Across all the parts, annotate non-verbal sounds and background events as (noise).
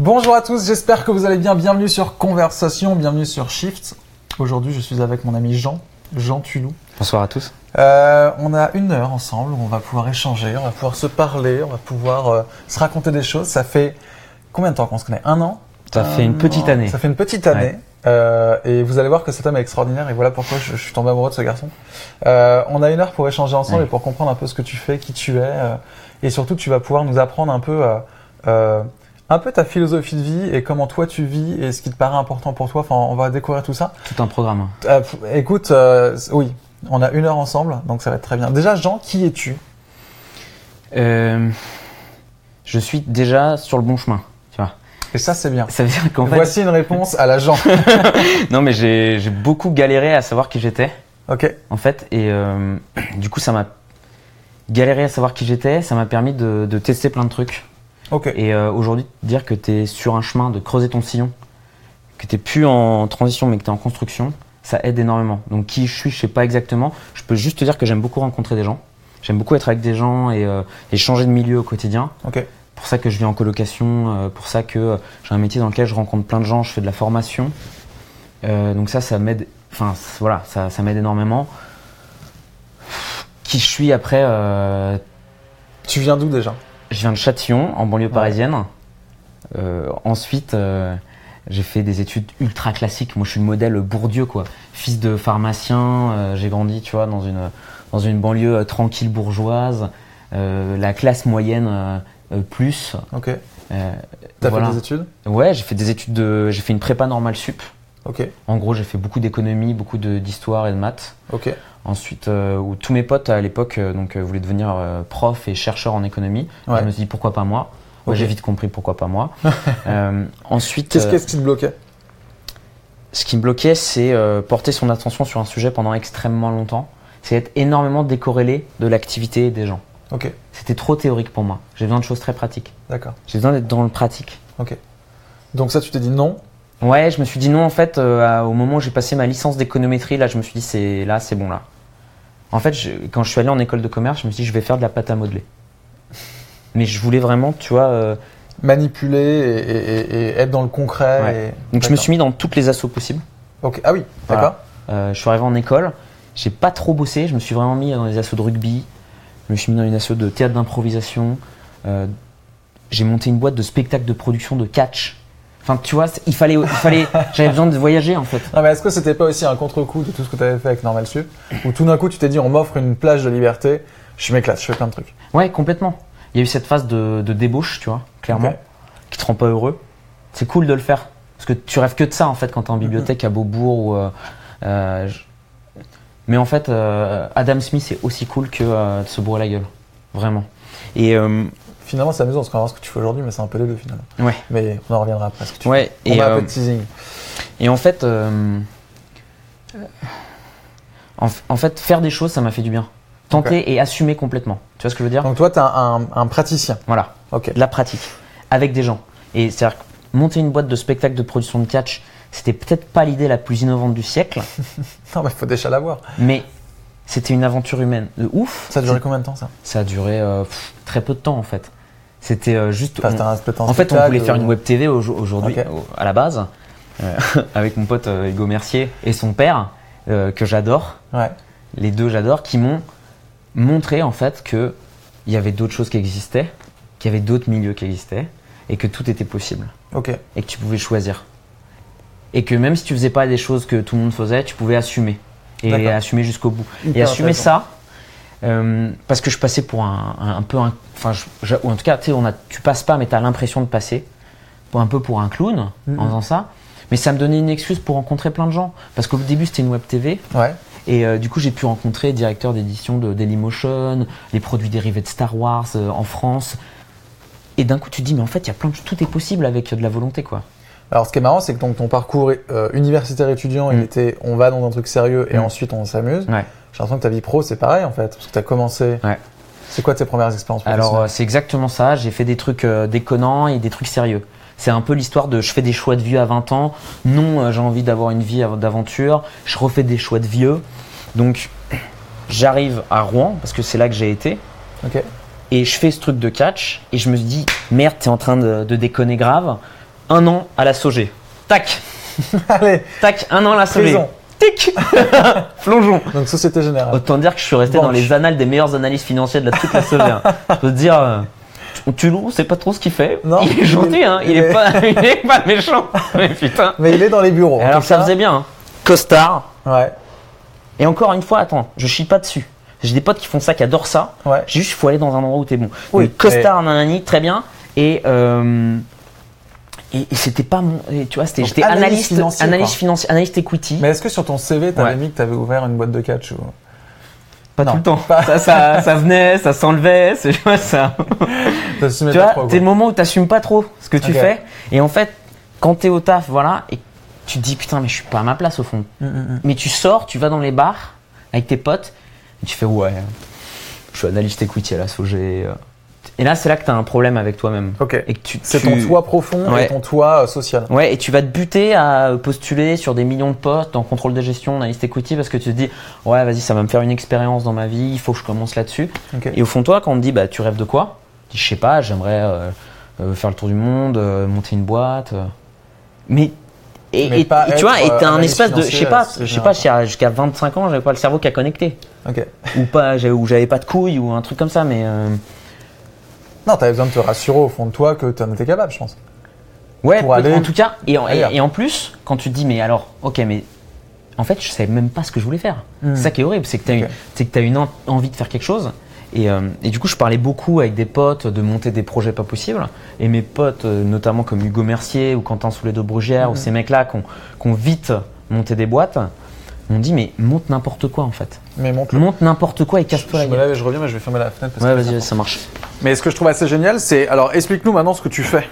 Bonjour à tous, j'espère que vous allez bien. Bienvenue sur Conversation, bienvenue sur Shift. Aujourd'hui, je suis avec mon ami Jean, Jean Tulou. Bonsoir à tous. Euh, on a une heure ensemble où on va pouvoir échanger, on va pouvoir se parler, on va pouvoir euh, se raconter des choses. Ça fait combien de temps qu'on se connaît? Un an? Ça Un fait une petite an. année. Ça fait une petite année. Euh, et vous allez voir que cet homme est extraordinaire et voilà pourquoi je, je suis tombé amoureux de ce garçon. Euh, on a une heure pour échanger ensemble Ouais. et pour comprendre un peu ce que tu fais, qui tu es euh, et surtout tu vas pouvoir nous apprendre un peu euh, euh, un peu ta philosophie de vie et comment toi tu vis et ce qui te paraît important pour toi. Enfin, on va découvrir tout ça. Tout un programme. Euh, écoute, euh, oui, on a une heure ensemble, donc ça va être très bien. Déjà, Jean, qui es-tu? Euh, je suis déjà sur le bon chemin. Tu vois. Et ça, c'est bien. Ça veut dire qu'en fait, Voici une réponse à la Jean. (laughs) non mais j'ai beaucoup galéré à savoir qui j'étais ok, en fait et du coup ça m'a galéré à savoir qui j'étais. Ça m'a permis de, de tester plein de trucs ok. et euh, aujourd'hui dire que t'es sur un chemin de creuser ton sillon, que t'es plus en transition mais que t'es en construction, ça aide énormément. Donc qui je suis, je sais pas exactement. Je peux juste te dire que j'aime beaucoup rencontrer des gens. J'aime beaucoup être avec des gens et, euh, et changer de milieu au quotidien. Ok. pour ça que je vis en colocation, euh, pour ça que euh, j'ai un métier dans lequel je rencontre plein de gens, je fais de la formation. Euh, donc ça, ça m'aide. Enfin voilà, ça, ça m'aide énormément. Qui je suis après Tu viens d'où déjà? Je viens de Châtillon, en banlieue Ouais. parisienne. Euh, ensuite, euh, j'ai fait des études ultra classiques. Moi, je suis le modèle Bourdieu, quoi. Fils de pharmacien, euh, j'ai grandi, tu vois, dans une dans une banlieue euh, tranquille bourgeoise, euh, la classe moyenne plus. Ok. Euh, T'as voilà. fait des études? Ouais, j'ai fait des études de. J'ai fait une prépa normale sup. Ok. En gros, j'ai fait beaucoup d'économie, beaucoup d'histoire et de maths. Ok. Ensuite, euh, où tous mes potes à l'époque euh, donc, euh, voulaient devenir euh, prof et chercheur en économie. Ouais. Je me suis dit pourquoi pas moi? Ouais. J'ai vite compris pourquoi pas moi. (laughs) Euh, ensuite, Qu'est-ce qui te bloquait? ce qui me bloquait, c'est porter son attention sur un sujet pendant extrêmement longtemps. C'est être énormément décorrélé de l'activité des gens. C'était trop théorique pour moi. J'ai besoin de choses très pratiques. D'accord. J'ai besoin d'être dans le pratique. Ok. Donc ça, tu t'es dit non. Ouais, je me suis dit non en fait euh, au moment où j'ai passé ma licence d'économétrie, là je me suis dit c'est là c'est bon là. En fait, je- quand je suis allé en école de commerce, je me suis dit je vais faire de la pâte à modeler. (laughs) Mais je voulais vraiment, tu vois. euh, Manipuler et, et- et- et être dans le concret. Ouais. et- donc je me suis mis dans toutes les assos possibles. Ok. Ah oui. Voilà. D'accord. Euh, je suis arrivé en école, j'ai pas trop bossé, je me suis vraiment mis dans les assos de rugby, je me suis mis dans une asso de théâtre d'improvisation, j'ai monté une boîte de spectacle de production de catch. Enfin, tu vois, c'est- il fallait, il fallait, j'avais besoin de voyager en fait. Non, mais est-ce que c'était pas aussi un contre-coup de tout ce que tu avais fait avec Normal Sup Où tout d'un coup, tu t'es dit, on m'offre une plage de liberté, je m'éclate, je fais plein de trucs. Ouais, complètement. Il y a eu cette phase de, de débauche, tu vois, clairement, qui te rend pas heureux. C'est cool de le faire. Parce que tu rêves que de ça, en fait, quand t'es en bibliothèque à Beaubourg ou. euh, euh, je- Mais en fait, euh, Adam Smith est aussi cool que de se bourrer la gueule. Vraiment. Et. Euh, Finalement, c'est amusant parce qu'on va voir ce que tu fais aujourd'hui, mais c'est un peu les deux finalement. ouais. Mais on en reviendra après. Ce que tu Ouais, fais. On et, va un euh, peu de teasing. et en fait. euh, en, fait, faire des choses, ça m'a fait du bien. Tenter et assumer complètement. Tu vois ce que je veux dire? Donc toi, tu es un, un praticien. Voilà. Ok. de la pratique avec des gens. Et c'est-à-dire que monter une boîte de spectacle de production de catch, c'était peut-être pas l'idée la plus innovante du siècle, (laughs) Non, mais faut déjà l'avoir. mais c'était une aventure humaine de ouf. Ça a duré combien de temps ça? Ça a duré euh, pff, très peu de temps en fait. C'était euh, juste. Enfin, on- spectacle en fait, on voulait faire euh, une web TV au- aujourd'hui, au- à la base, euh, (laughs) avec mon pote euh, Hugo Mercier et son père, euh, que j'adore. Ouais. Les deux, j'adore, qui m'ont montré en fait que il y avait d'autres choses qui existaient, qu'il y avait d'autres milieux qui existaient, et que tout était possible. Ok. et que tu pouvais choisir. Et que même si tu faisais pas des choses que tout le monde faisait, tu pouvais assumer. Et assumer jusqu'au bout. Hyper et assumer ça, euh, parce que je passais pour un, un, un peu un. Enfin, je- ou en tout cas, on a, tu passes pas, mais tu as l'impression de passer. Pour un peu pour un clown en faisant ça. Mais ça me donnait une excuse pour rencontrer plein de gens. Parce qu'au début, c'était une web TV. Ouais. Et euh, du coup, j'ai pu rencontrer directeur d'édition de Dailymotion, les produits dérivés de Star Wars euh, en France. Et d'un coup, tu te dis, mais en fait, il y a plein de tout est possible avec de la volonté, quoi. Alors, ce qui est marrant, c'est que ton, ton parcours euh, universitaire étudiant, il Mm. était on va dans un truc sérieux et Mm. ensuite on s'amuse. Ouais. J'ai l'impression que ta vie pro, c'est pareil en fait. Parce que tu as commencé. Ouais. C'est quoi tes premières expériences Alors, euh, c'est exactement ça. J'ai fait des trucs euh, déconnants et des trucs sérieux. C'est un peu l'histoire de je fais des choix de vie à 20 ans. Non, j'ai envie d'avoir une vie av- d'aventure. Je refais des choix de vieux. Donc, j'arrive à Rouen, parce que c'est là que j'ai été. Ok. Et je fais ce truc de catch. Et je me dis, merde, t'es en train de, de déconner grave. Un an à la Sogé. Tac, (laughs) Allez, tac, un an à la Sogé. prison. Tic (laughs) Plongeon. Donc Société Générale. Autant dire que je suis resté dans les annales des meilleurs analystes financiers de la toute la Sogé. hein. Je peux te dire, euh, Tulou, c'est pas trop ce qu'il fait. Non, il est il gentil, est- hein. Il, il est est- pas, (laughs) il est pas méchant. Mais putain. Mais il est dans les bureaux. Alors ça faisait bien. Hein. Costard. Ouais, Et encore une fois, attends, je chie pas dessus. J'ai des potes qui font ça, qui adorent ça. ouais. J'ai juste, il faut aller dans un endroit où t'es bon. Oui, Donc, costard, nanani, très bien. Et, euh, et, et c'était pas mon. et tu vois, c'était, j'étais analyste analyste, financier, analyste quoi. financier, analyste equity. Mais est-ce que sur ton CV, t'avais Ouais. mis que t'avais ouvert une boîte de catch ou... pas non, tout le temps. pas- Ça, ça, ça venait, ça s'enlevait, c'est (laughs) (laughs) tu vois, ça. T'assumais tu pas vois, quoi. le moment où t'assumes pas trop ce que tu fais. Et en fait, quand t'es au taf, voilà, et tu te dis putain, mais je suis pas à ma place au fond. Mm, mm, mm. Mais tu sors, tu vas dans les bars avec tes potes, et tu fais ouais, je suis analyste equity à la Sogé. Et là, c'est là que tu as un problème avec toi-même. Ok. Et que tu, C'est tu- ton toit profond Ouais. et ton toit euh, social. Ouais, et tu vas te buter à postuler sur des millions de postes en contrôle de gestion, analyste equity, parce que tu te dis, ouais, vas-y, ça va me faire une expérience dans ma vie, il faut que je commence là-dessus. Ok. Et au fond, toi, quand on te dit, bah, tu rêves de quoi? Tu dis, je sais pas, j'aimerais euh, euh, faire le tour du monde, monter une boîte. Mais. Et, tu vois, et t'as un espace de. Je sais pas, je sais pas, jusqu'à jusqu'à 25 ans, j'avais pas le cerveau qui a connecté. Ok. Ou pas, j'avais- ou j'avais pas de couilles, ou un truc comme ça, mais. euh, Non, t'avais besoin de te rassurer au fond de toi que t'en étais capable, je pense. Ouais, pour peut- aller en tout cas, et en, et- ailleurs. et en plus, quand tu te dis, mais alors, ok, mais en fait, je savais même pas ce que je voulais faire. Hmm. C'est ça qui est horrible, c'est que tu as, une, que as une en- envie de faire quelque chose. Et, euh, et du coup, je parlais beaucoup avec des potes de monter des projets pas possibles. Et mes potes, euh, notamment comme Hugo Mercier ou Quentin Soulet de Brugière, ou ces mecs-là qui ont, qui ont vite monté des boîtes, m'ont dit, mais monte n'importe quoi en fait. Mais mon Monte n'importe quoi et casse-toi la je me gueule. lève et je reviens, mais je vais fermer la fenêtre. Parce Ouais, vas-y, ça marche. Mais ce que je trouve assez génial, c'est. Alors, explique-nous maintenant ce que tu fais.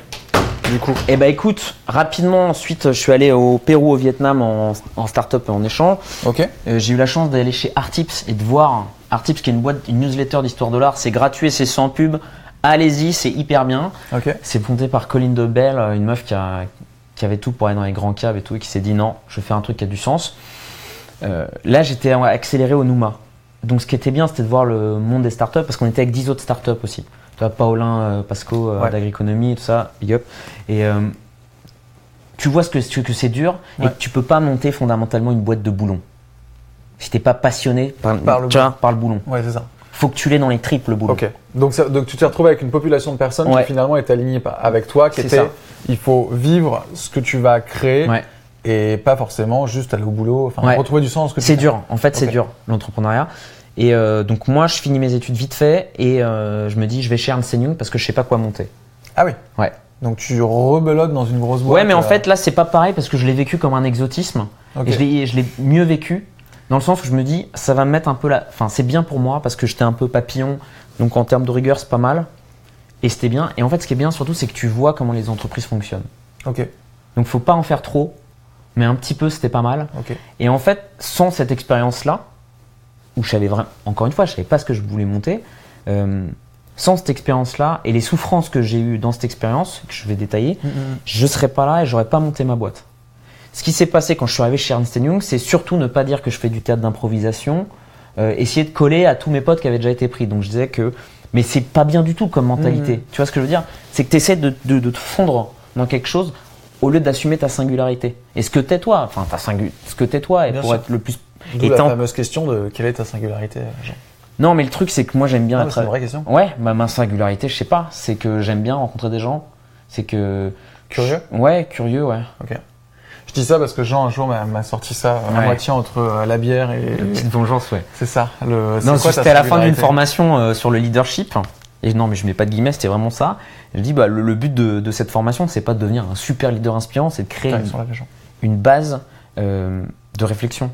Du coup. Eh ben écoute, rapidement, ensuite, je suis allé au Pérou, au Vietnam en, en start-up et en échange. Ok. Euh, j'ai eu la chance d'aller chez Artips et de voir Artips qui est une boîte, une newsletter d'histoire de l'art. C'est gratuit, c'est sans pub. Allez-y, c'est hyper bien. Ok. C'est fondé par Colline de Bell, euh, une meuf qui, a- qui avait tout pour aller dans les grands caves et tout, et qui s'est dit non, je vais faire un truc qui a du sens. Euh, là, j'étais accéléré au Nouma. Donc, ce qui était bien, c'était de voir le monde des startups, parce qu'on était avec 10 autres startups aussi. Tu vois, Paulin, euh, Pasco, euh, Ouais. d'Agriconomie, tout ça, big up. Et euh, tu vois ce que, que c'est dur, et que tu peux pas monter fondamentalement une boîte de boulons. Si t'es pas passionné par, Par le tu vois, par le boulon. Ouais, c'est ça. Faut que tu l'aies dans les tripes, le boulon. Ok. Donc, ça- donc tu t'es retrouvé avec une population de personnes Ouais. qui finalement est alignée avec toi, qui était. ça. Il faut vivre ce que tu vas créer Ouais. Et pas forcément juste aller au boulot. Enfin, Ouais. retrouver du sens ce C'est dur, en fait, c'est dur, l'entrepreneuriat. Et euh, donc, moi, je finis mes études vite fait et euh, je me dis, je vais chez Ernst Young parce que je sais pas quoi monter. Ah oui. Ouais. Donc tu rebelotes dans une grosse boîte. Ouais, mais en euh, fait, là, c'est pas pareil parce que je l'ai vécu comme un exotisme. ok. Et je l'ai- mieux vécu dans le sens où je me dis, ça va me mettre un peu là. Enfin, c'est bien pour moi parce que j'étais un peu papillon. Donc, en termes de rigueur, c'est pas mal. Et c'était bien. Et en fait, ce qui est bien surtout, c'est que tu vois comment les entreprises fonctionnent. Ok. Donc, faut pas en faire trop, mais un petit peu, c'était pas mal. Et en fait, sans cette expérience-là, où je savais vraiment, encore une fois, je savais pas ce que je voulais monter, euh, sans cette expérience-là et les souffrances que j'ai eues dans cette expérience, que je vais détailler, Mm, mm. je serais pas là et j'aurais pas monté ma boîte. Ce qui s'est passé quand je suis arrivé chez Ernst Young, c'est surtout ne pas dire que je fais du théâtre d'improvisation, euh, essayer de coller à tous mes potes qui avaient déjà été pris. Donc je disais que, mais c'est pas bien du tout comme mentalité. Mhm. Tu vois ce que je veux dire? C'est que tu essaies de, de- de te fondre dans quelque chose au lieu d'assumer ta singularité. Et ce que t'es toi, enfin ta singu, ce que t'es toi, et Bien pour sûr. être le plus. D'où la fameuse question de quelle est ta singularité, Jean Non, mais le truc c'est que moi j'aime bien Non, être. C'est une vraie question. Ouais, bah, ma singularité, je sais pas. C'est que j'aime bien rencontrer des gens. C'est que. Curieux Ouais, curieux, ouais. Ok. Je dis ça parce que Jean un jour m'a m'a sorti ça à Ouais. moitié entre euh, la bière et. Petite vengeance, ouais. C'est ça. Le. c'est Non, quoi c'était à la fin d'une formation euh, sur le leadership. Et non, mais je mets pas de guillemets, c'était vraiment ça. Je dis, bah, le, le but de, de cette formation, c'est pas de devenir un super leader inspirant, c'est de créer une, base euh, de réflexion.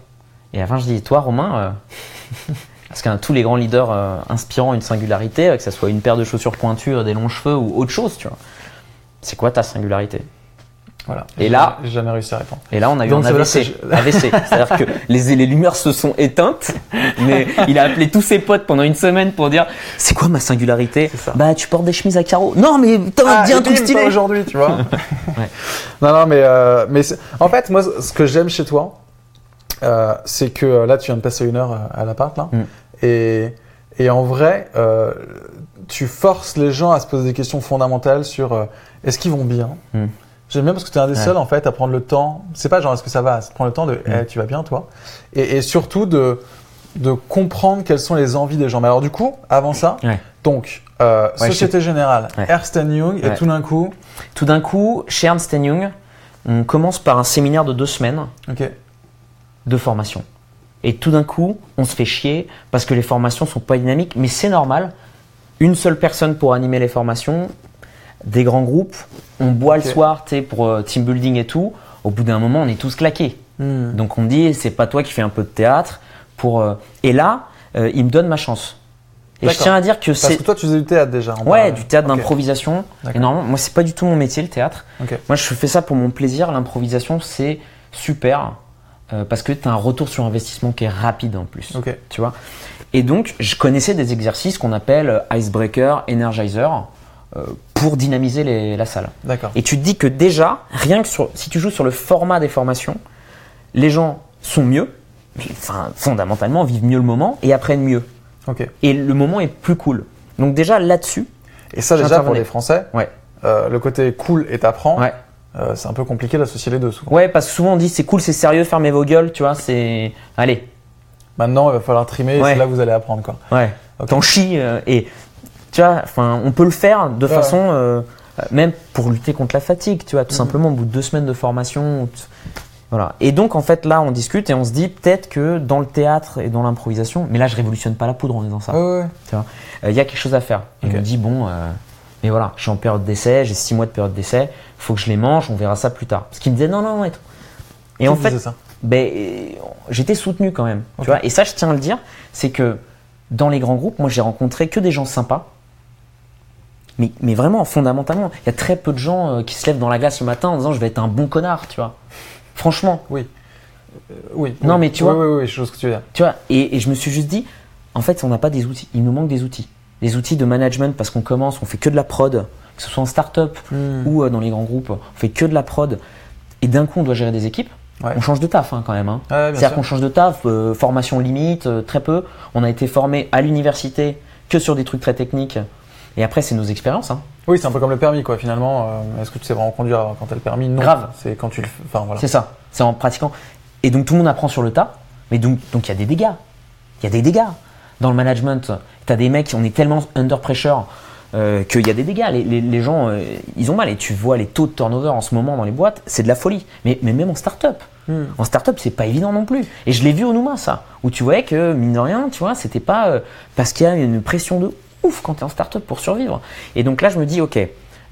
Et à la fin, je dis, toi, Romain, euh, (laughs) parce que tous les grands leaders euh, inspirants ont une singularité, euh, que ça soit une paire de chaussures pointues, des longs cheveux ou autre chose, tu vois. C'est quoi ta singularité? Voilà. Et là- J'ai jamais réussi à répondre. Et là, on a eu Donc, un AVC. C'est-à-dire que (laughs) les, les lumières se sont éteintes, mais il a appelé tous ses potes pendant une semaine pour dire C'est quoi ma singularité. Bah, tu portes des chemises à carreaux. Non, mais t'as Ah, dit un truc stylé. aujourd'hui, tu vois. (laughs) Ouais. Non, non, mais, euh, mais en fait, moi, ce que j'aime chez toi, euh, c'est que euh, là, tu viens de passer une heure à l'appart, là. Mm. Et, et en vrai, euh, tu forces les gens à se poser des questions fondamentales sur est-ce qu'ils vont bien? Mm. J'aime bien parce que tu es un des Ouais. seuls en fait à prendre le temps. C'est pas genre est-ce que ça va, c'est prendre le temps de Mm. Eh, tu vas bien toi? Et, et surtout de de comprendre quelles sont les envies des gens. Mais alors du coup, avant ça, Ouais. donc euh, Ouais, Société Générale. Ernst Young et tout d'un coup, Tout d'un coup, chez Ernst Young, on commence par un séminaire de deux semaines de formation. Et tout d'un coup, on se fait chier parce que les formations sont pas dynamiques, mais c'est normal. Une seule personne pour animer les formations, des grands groupes, on boit le soir, tu pour euh, team building et tout. Au bout d'un moment, on est tous claqués. Hmm. Donc on me dit, c'est pas toi qui fais un peu de théâtre pour. euh, Et là, euh, il me donne ma chance. Et je tiens à dire que parce c'est que toi tu faisais du théâtre déjà. ouais du théâtre d'improvisation. Et normalement, moi c'est pas du tout mon métier le théâtre. Moi je fais ça pour mon plaisir. L'improvisation c'est super euh, parce que tu as un retour sur investissement qui est rapide en plus. Tu vois? Et donc je connaissais des exercices qu'on appelle icebreaker, energizer euh, pour dynamiser les- la salle. D'accord. Et tu te dis que déjà, rien que sur, si tu joues sur le format des formations, les gens sont mieux, enfin, fondamentalement, vivent mieux le moment et apprennent mieux. Ok. Et le moment est plus cool. Donc déjà là-dessus, Et ça déjà pour les Français, ouais, euh, le côté cool et t'apprends, ouais, euh, c'est un peu compliqué d'associer les deux souvent. ouais, parce que souvent on dit c'est cool, c'est sérieux, fermez vos gueules, tu vois, c'est, allez, Maintenant il va falloir trimer, et c'est là que vous allez apprendre quoi. ouais, Ok. t'en chies euh, et tu vois, enfin, on peut le faire de Ouais, façon, euh, même pour lutter contre la fatigue, tu vois, tout Mhm. simplement au bout de deux semaines de formation. Voilà. Et donc, en fait, là, on discute et on se dit peut-être que dans le théâtre et dans l'improvisation, mais là, je révolutionne pas la poudre en disant ça. Ouais, ouais, ouais. Il y a quelque chose à faire. Et Ok. on me dit, bon, euh, mais voilà, je suis en période d'essai, j'ai six mois de période d'essai, faut que je les mange, on verra ça plus tard. Parce qu'il me disait, non, non, non, et tout. Et Qui en fait, ça? ben, euh, j'étais soutenu quand même. Tu vois et ça, je tiens à le dire, c'est que dans les grands groupes, moi, j'ai rencontré que des gens sympas. Mais, mais vraiment, fondamentalement, il y a très peu de gens euh, qui se lèvent dans la glace le matin en disant je vais être un bon connard, tu vois. Franchement, Oui. Euh, oui. Non, oui. mais tu vois- Oui, oui, oui, ce que tu veux dire. tu vois. Et, et je me suis juste dit, en fait, on n'a pas des outils. Il nous manque des outils. Des outils de management parce qu'on commence, on fait que de la prod, que ce soit en start-up Hmm. ou euh, dans les grands groupes, on fait que de la prod. Et d'un coup, on doit gérer des équipes. Ouais. On change de taf hein, quand même. hein. Ouais, C'est-à-dire qu'on change de taf, euh, formation limite, euh, très peu. On a été formé à l'université que sur des trucs très techniques. Et après, c'est nos expériences. hein. Oui, c'est un peu comme le permis, quoi, finalement. Euh, Est-ce que tu sais vraiment conduire quand t'as le permis? Non. Grave. C'est quand tu le. Enfin, voilà. C'est ça. C'est en pratiquant. Et donc, tout le monde apprend sur le tas. Mais donc, donc il y a des dégâts. Il y a des dégâts. Dans le management, tu as des mecs, on est tellement under pressure euh, qu'il y a des dégâts. Les, les- les gens, euh, ils ont mal. Et tu vois les taux de turnover en ce moment dans les boîtes, c'est de la folie. Mais, mais même en start-up. Hmm. En start-up, c'est pas évident non plus. Et je l'ai vu au Nouma, ça, où tu voyais que, mine de rien, tu vois, c'était pas euh, parce qu'il y a une pression de ouf quand tu es en start-up pour survivre. Et donc là, je me dis, ok,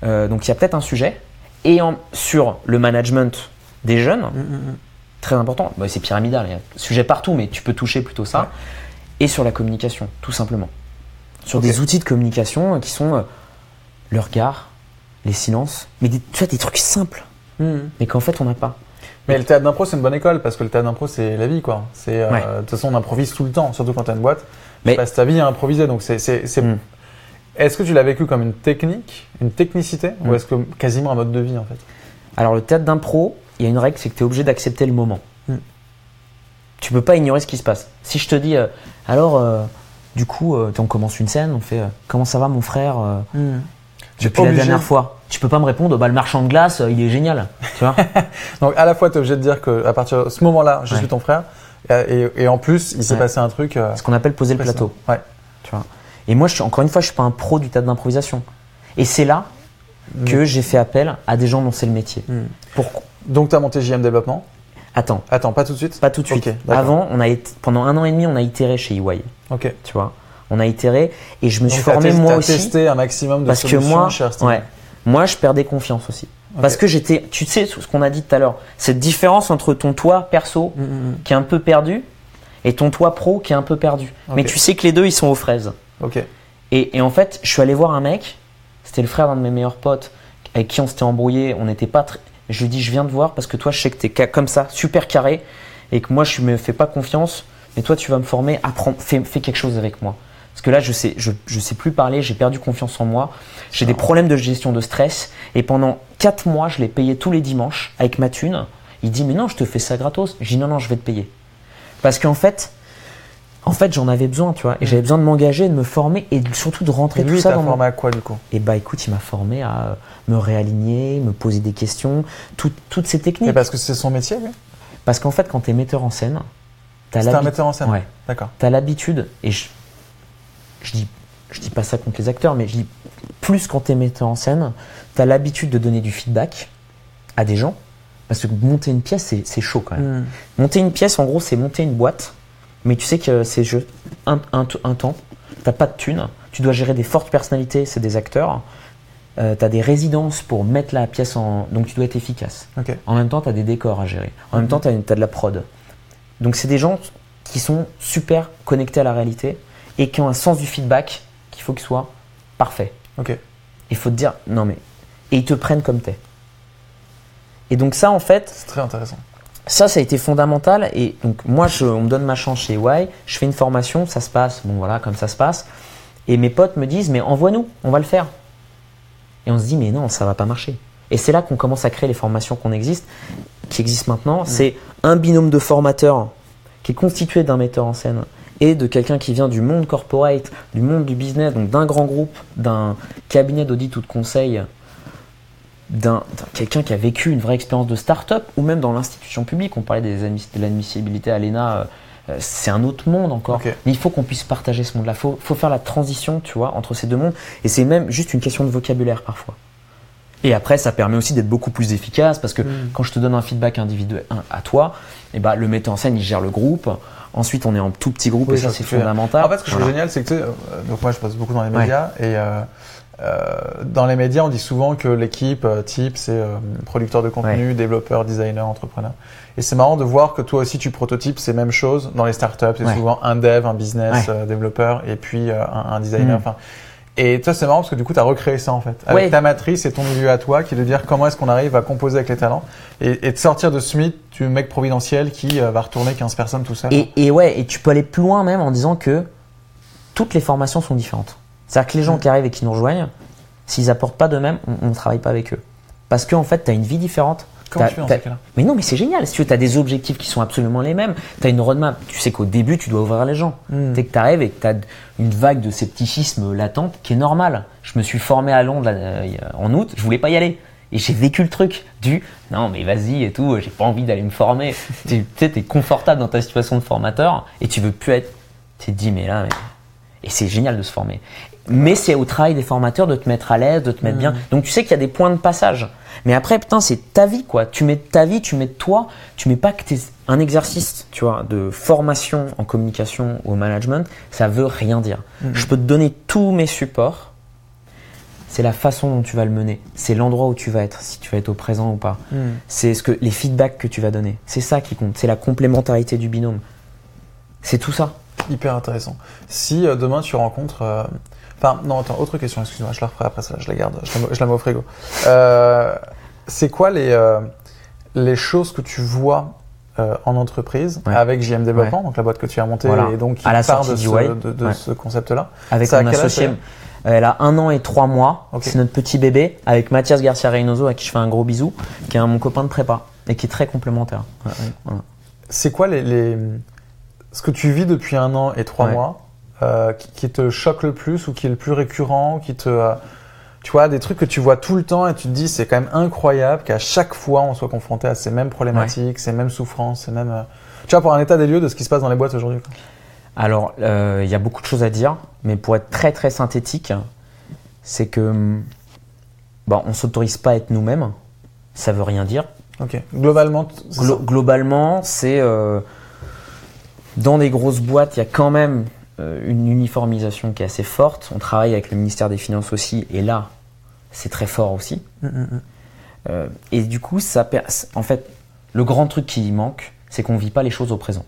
euh, donc il y a peut-être un sujet. Et en- sur le management des jeunes, Hmm, hmm, hmm. très important, bah, c'est pyramidal, il y a sujet partout, mais tu peux toucher plutôt ça. Ouais. Et sur la communication, tout simplement. Sur des outils de communication euh, qui sont euh, le regard, les silences, mais des, tu vois, des trucs simples, mais qu'en fait on n'a pas. Mais le théâtre d'impro, c'est une bonne école parce que le théâtre d'impro, c'est la vie, quoi. C'est euh, Ouais. de toute façon, on improvise tout le temps, surtout quand t'as une boîte. Mais- Tu passes ta vie à improviser, donc c'est. c'est- c'est- Hmm. Est-ce que tu l'as vécu comme une technique, une technicité, ou Hmm. est-ce que quasiment un mode de vie en fait? Alors le théâtre d'impro, il y a une règle, c'est que tu es obligé d'accepter le moment. Hmm. Tu peux pas ignorer ce qui se passe. Si je te dis, euh, alors, euh, du coup, euh, on commence une scène, on fait, euh, comment ça va mon frère depuis la dernière fois Tu peux pas me répondre, bah le marchand de glace, euh, il est génial. Tu vois (laughs) Donc à la fois, tu es obligé de dire que à partir de ce moment-là, je Ouais. suis ton frère, et, en plus, il s'est Ouais. passé un truc. euh, Ce qu'on appelle poser le plateau. Ouais. Tu vois Et moi, je suis, encore une fois, je suis pas un pro du théâtre d'improvisation. Et c'est là que j'ai fait appel à des gens dont c'est le métier. Hmm. Pourquoi Donc tu as monté JM Développement? Attends, Attends, pas tout de suite? Pas tout de suite. Avant, on a été, pendant un an et demi, on a itéré chez EY. Ok. Tu vois On a itéré et je me suis Donc, formé moi aussi. testé un maximum de parce que moi, ouais, moi, je perdais confiance aussi. Parce que j'étais, tu sais, ce qu'on a dit tout à l'heure, cette différence entre ton toi perso Hmm, hmm, hmm. qui est un peu perdu et ton toi pro qui est un peu perdu. Mais tu sais que les deux, ils sont aux fraises. Ok. Et, et en fait, je suis allé voir un mec, c'était le frère d'un de mes meilleurs potes, avec qui on s'était embrouillé, on n'était pas très... Je lui dis, je viens te voir parce que toi, je sais que t'es comme ça, super carré, et que moi, je me fais pas confiance, mais toi, tu vas me former, apprends, fais, fais quelque chose avec moi. Parce que là, je sais, je, je sais plus parler, j'ai perdu confiance en moi, j'ai des problèmes de gestion de stress, et pendant 4 mois, je l'ai payé tous les dimanches avec ma thune. Il dit, mais non, je te fais ça gratos. Je dis, non, non, je vais te payer. Parce qu'en fait, En fait, j'en avais besoin, tu vois, et j'avais besoin de m'engager, de me former et surtout de rentrer Et lui, tout il ça mon... formé à quoi du coup? Et bah écoute, il m'a formé à euh, me réaligner, me poser des questions, tout- toutes ces techniques. Et parce que c'est son métier, lui? Parce qu'en fait, quand tu es metteur en scène, tu as C'est un metteur en scène Ouais. D'accord. T'as l'habitude, et je, je dis, je dis pas ça contre les acteurs, mais je dis plus quand t'es metteur en scène, t'as l'habitude de donner du feedback à des gens, parce que monter une pièce, c'est, chaud quand même. Hmm. Monter une pièce, en gros, c'est monter une boîte, mais tu sais que c'est un, un, un temps, t'as pas de thunes, tu dois gérer des fortes personnalités, c'est des acteurs, euh, t'as des résidences pour mettre la pièce en... Donc tu dois être efficace. En même temps, tu as des décors à gérer. En même temps, tu as, de la prod. Donc, c'est des gens qui sont super connectés à la réalité et qui ont un sens du feedback qu'il faut qu'il soit parfait. Ok. Il faut te dire, non mais. Et ils te prennent comme t'es. Et donc, ça, en fait, C'est très intéressant. ça, ça a été fondamental. Et donc, moi, je, on me donne ma chance chez Y, je fais une formation, ça se passe, bon voilà, comme ça se passe. Et mes potes me disent, mais envoie-nous, on va le faire. Et on se dit, mais non, ça va pas marcher. Et c'est là qu'on commence à créer les formations qu'on existe, qui existent maintenant. C'est un binôme de formateurs qui est constitué d'un metteur en scène et de quelqu'un qui vient du monde corporate, du monde du business, donc d'un grand groupe, d'un cabinet d'audit ou de conseil, d'un quelqu'un qui a vécu une vraie expérience de start-up ou même dans l'institution publique. On parlait des de l'admissibilité à l'ENA, euh, c'est un autre monde encore. Mais il faut qu'on puisse partager ce monde-là. Il faut, faut faire la transition, tu vois, entre ces deux mondes. Et c'est même juste une question de vocabulaire parfois. Et après, ça permet aussi d'être beaucoup plus efficace parce que Mm. quand je te donne un feedback individuel à toi, et ben, le metteur en scène, il gère le groupe. Ensuite, on est en tout petit groupe Oui, et ça, c'est fondamental. En fait, ce que je trouve génial, c'est que tu sais, euh, donc moi je passe beaucoup dans les Ouais. médias et euh, euh, dans les médias, on dit souvent que l'équipe euh, type c'est euh, producteur de contenu, développeur, designer, entrepreneur. Et c'est marrant de voir que toi aussi tu prototypes ces mêmes choses dans les startups. C'est Ouais. souvent un dev, un business euh, développeur et puis euh, un, un designer. Mm. Enfin. Et toi, c'est marrant parce que du coup, tu as recréé ça en fait. Avec Ouais. ta matrice et ton milieu à toi qui est de dire comment est-ce qu'on arrive à composer avec les talents et, et de sortir de ce mythe du mec providentiel qui euh, va retourner 15 personnes tout seul. Et, et ouais, et tu peux aller plus loin même en disant que toutes les formations sont différentes. C'est-à-dire que les gens Mm. qui arrivent et qui nous rejoignent, s'ils apportent pas d'eux-mêmes, on ne travaille pas avec eux. Parce qu'en fait, tu as une vie différente. Comment tu fais dans t'as- ces cas-là? Mais non, mais c'est génial. Si tu as des objectifs qui sont absolument les mêmes, tu as une roadmap. Tu sais qu'au début, tu dois ouvrir les gens. Mm. Dès que tu arrives et que tu as une vague de scepticisme latente qui est normale. Je me suis formé à Londres euh, en août, je voulais pas y aller. Et j'ai vécu le truc du non, mais vas-y et tout, j'ai pas envie d'aller me former. (laughs) tu sais, tu es confortable dans ta situation de formateur et tu veux plus être. Tu te dis, mais là, mais... et c'est génial de se former. Mais c'est au travail des formateurs de te mettre à l'aise, de te mettre bien. Donc tu sais qu'il y a des points de passage. Mais après, putain, c'est ta vie, quoi. Tu mets ta vie, tu mets toi. Tu mets pas que t'es un exercice, tu vois, de formation en communication ou au management. Ça veut rien dire. Je peux te donner tous mes supports. C'est la façon dont tu vas le mener. C'est l'endroit où tu vas être, si tu vas être au présent ou pas. Mm. C'est ce que les feedbacks que tu vas donner. C'est ça qui compte. C'est la complémentarité du binôme. C'est tout ça. Hyper intéressant. Si euh, demain tu rencontres. euh, Enfin, non, attends, autre question, excuse-moi, je la referai après ça, je la garde, je la, je la mets au frigo. Euh, c'est quoi les, euh, les choses que tu vois euh, en entreprise Ouais. avec JM Développement, donc la boîte que tu as montée Voilà. et donc qui À la part de ce, du Y. de, de Ouais. ce concept-là Avec mon associé. elle a un an et trois mois. C'est notre petit bébé avec Mathias Garcia Reynoso à qui je fais un gros bisou, qui est un- mon copain de prépa et qui est très complémentaire. Voilà. C'est quoi les, les- ce que tu vis depuis un an et trois mois euh, qui, qui te choque le plus ou qui est le plus récurrent, qui te, euh, tu vois, des trucs que tu vois tout le temps et tu te dis c'est quand même incroyable qu'à chaque fois on soit confronté à ces mêmes problématiques, ces mêmes souffrances, ces mêmes, euh, tu vois, pour un état des lieux de ce qui se passe dans les boîtes aujourd'hui. Alors, il y a beaucoup de choses à dire, mais pour être très très synthétique, c'est que hum, bon, on s'autorise pas à être nous-mêmes. Ça veut rien dire. Ok. Globalement, Glo- globalement, c'est dans des grosses boîtes, il y a quand même une uniformisation qui est assez forte. On travaille avec le ministère des Finances aussi, et là, c'est très fort aussi. Mm, mm, mm. Euh, et du coup, ça, en fait, le grand truc qui manque, c'est qu'on vit pas les choses au présent.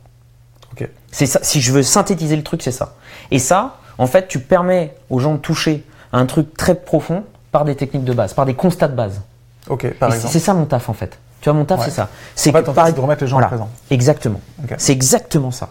C'est ça. Si je veux synthétiser le truc, c'est ça. Et ça, en fait, tu permets aux gens de toucher à un truc très profond par des techniques de base, par des constats de base. Ok, par c'est exemple. c'est ça mon taf en fait. Tu vois, mon taf, Ouais. c'est ça. C'est En fait, par- de remettre les gens au présent. Exactement. C'est exactement ça.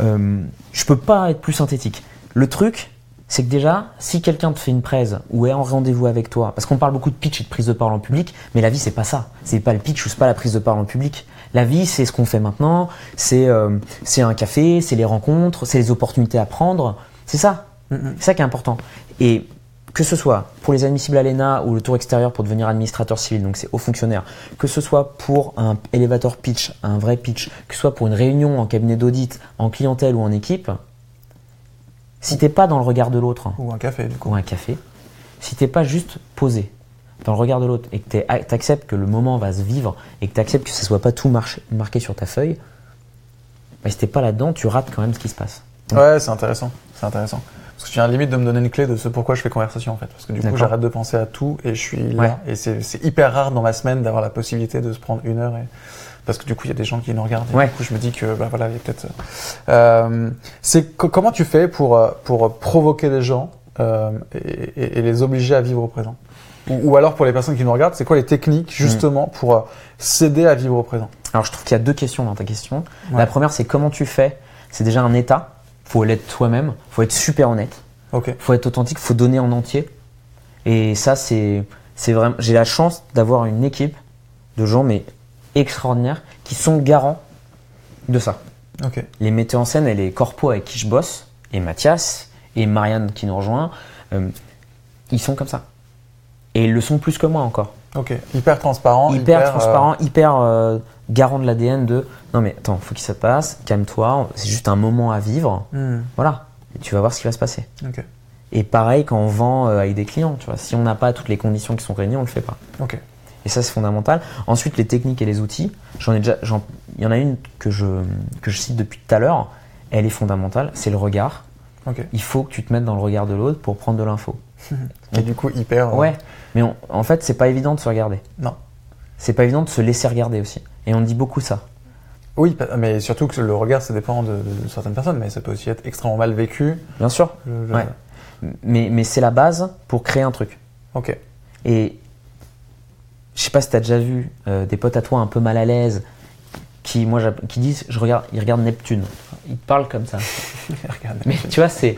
Euh, je peux pas être plus synthétique. Le truc, c'est que déjà, si quelqu'un te fait une presse ou est en rendez-vous avec toi, parce qu'on parle beaucoup de pitch et de prise de parole en public, mais la vie c'est pas ça. C'est pas le pitch ou c'est pas la prise de parole en public. La vie c'est ce qu'on fait maintenant, c'est euh, c'est un café, c'est les rencontres, c'est les opportunités à prendre. C'est ça. C'est ça qui est important. Et que ce soit pour les admissibles à l'ENA ou le tour extérieur pour devenir administrateur civil, donc c'est haut fonctionnaire, que ce soit pour un elevator pitch, un vrai pitch, que ce soit pour une réunion en cabinet d'audit, en clientèle ou en équipe, si t'es pas dans le regard de l'autre, Ou un café, du coup. ou un café, si t'es pas juste posé dans le regard de l'autre et que tu acceptes que le moment va se vivre et que tu acceptes que ça soit pas tout marché- marqué sur ta feuille, bah, si t'es pas là-dedans, tu rates quand même ce qui se passe. Ouais, c'est intéressant. C'est intéressant. Parce que tu viens limite de me donner une clé de ce pourquoi je fais conversation en fait. Parce que du coup, j'arrête de penser à tout et je suis là. Ouais. Et c'est hyper rare dans ma semaine d'avoir la possibilité de se prendre une heure. Et... Parce que du coup, il y a des gens qui nous regardent. Et Ouais. du coup, je me dis que bah voilà, il y a peut-être. Euh, c'est co- comment tu fais pour euh, pour provoquer les gens euh, et, et- les obliger à vivre au présent? Ou, ou alors pour les personnes qui nous regardent, c'est quoi les techniques justement pour euh, s'aider à vivre au présent? Alors je trouve qu'il y a deux questions dans ta question. Ouais. La première, c'est comment tu fais? C'est déjà un état. Faut l'être toi-même. Faut être super honnête. Ok. faut être authentique, faut donner en entier. Et ça, c'est, c'est vraiment. J'ai la chance d'avoir une équipe de gens mais extraordinaires qui sont garants de ça. Les metteurs en scène et les corpos avec qui je bosse, et Mathias et Marianne qui nous rejoint, euh, ils sont comme ça. Et ils le sont plus que moi encore. Ok. Hyper transparent. hyper, euh, transparent, hyper euh, garant de l'ADN de non mais attends, faut qu'il se passe, calme-toi, c'est juste un moment à vivre. hmm, Voilà. Et tu vas voir ce qui va se passer. Et pareil quand on vend euh, avec des clients, tu vois, si on n'a pas toutes les conditions qui sont réunies, on le fait pas. Et ça c'est fondamental. Ensuite les techniques et les outils, j'en ai déjà, il y en a une que je que je cite depuis tout à l'heure. Elle est fondamentale, c'est le regard. Il faut que tu te mettes dans le regard de l'autre pour prendre de l'info. (laughs) Et du coup, hyper. Ouais, mais on- en fait c'est pas évident de se regarder. Non. C'est pas évident de se laisser regarder aussi. Et on dit beaucoup ça. Oui, mais surtout que le regard, ça dépend de, de certaines personnes, mais ça peut aussi être extrêmement mal vécu. Bien sûr. Je- je- Ouais. Mais, mais c'est la base pour créer un truc. Ok. Et je sais pas si tu as déjà vu euh, des potes à toi un peu mal à l'aise qui, moi, qui disent, je regarde, ils regardent Neptune. Ils parlent comme ça. (laughs) Regarde. Mais tu vois, c'est,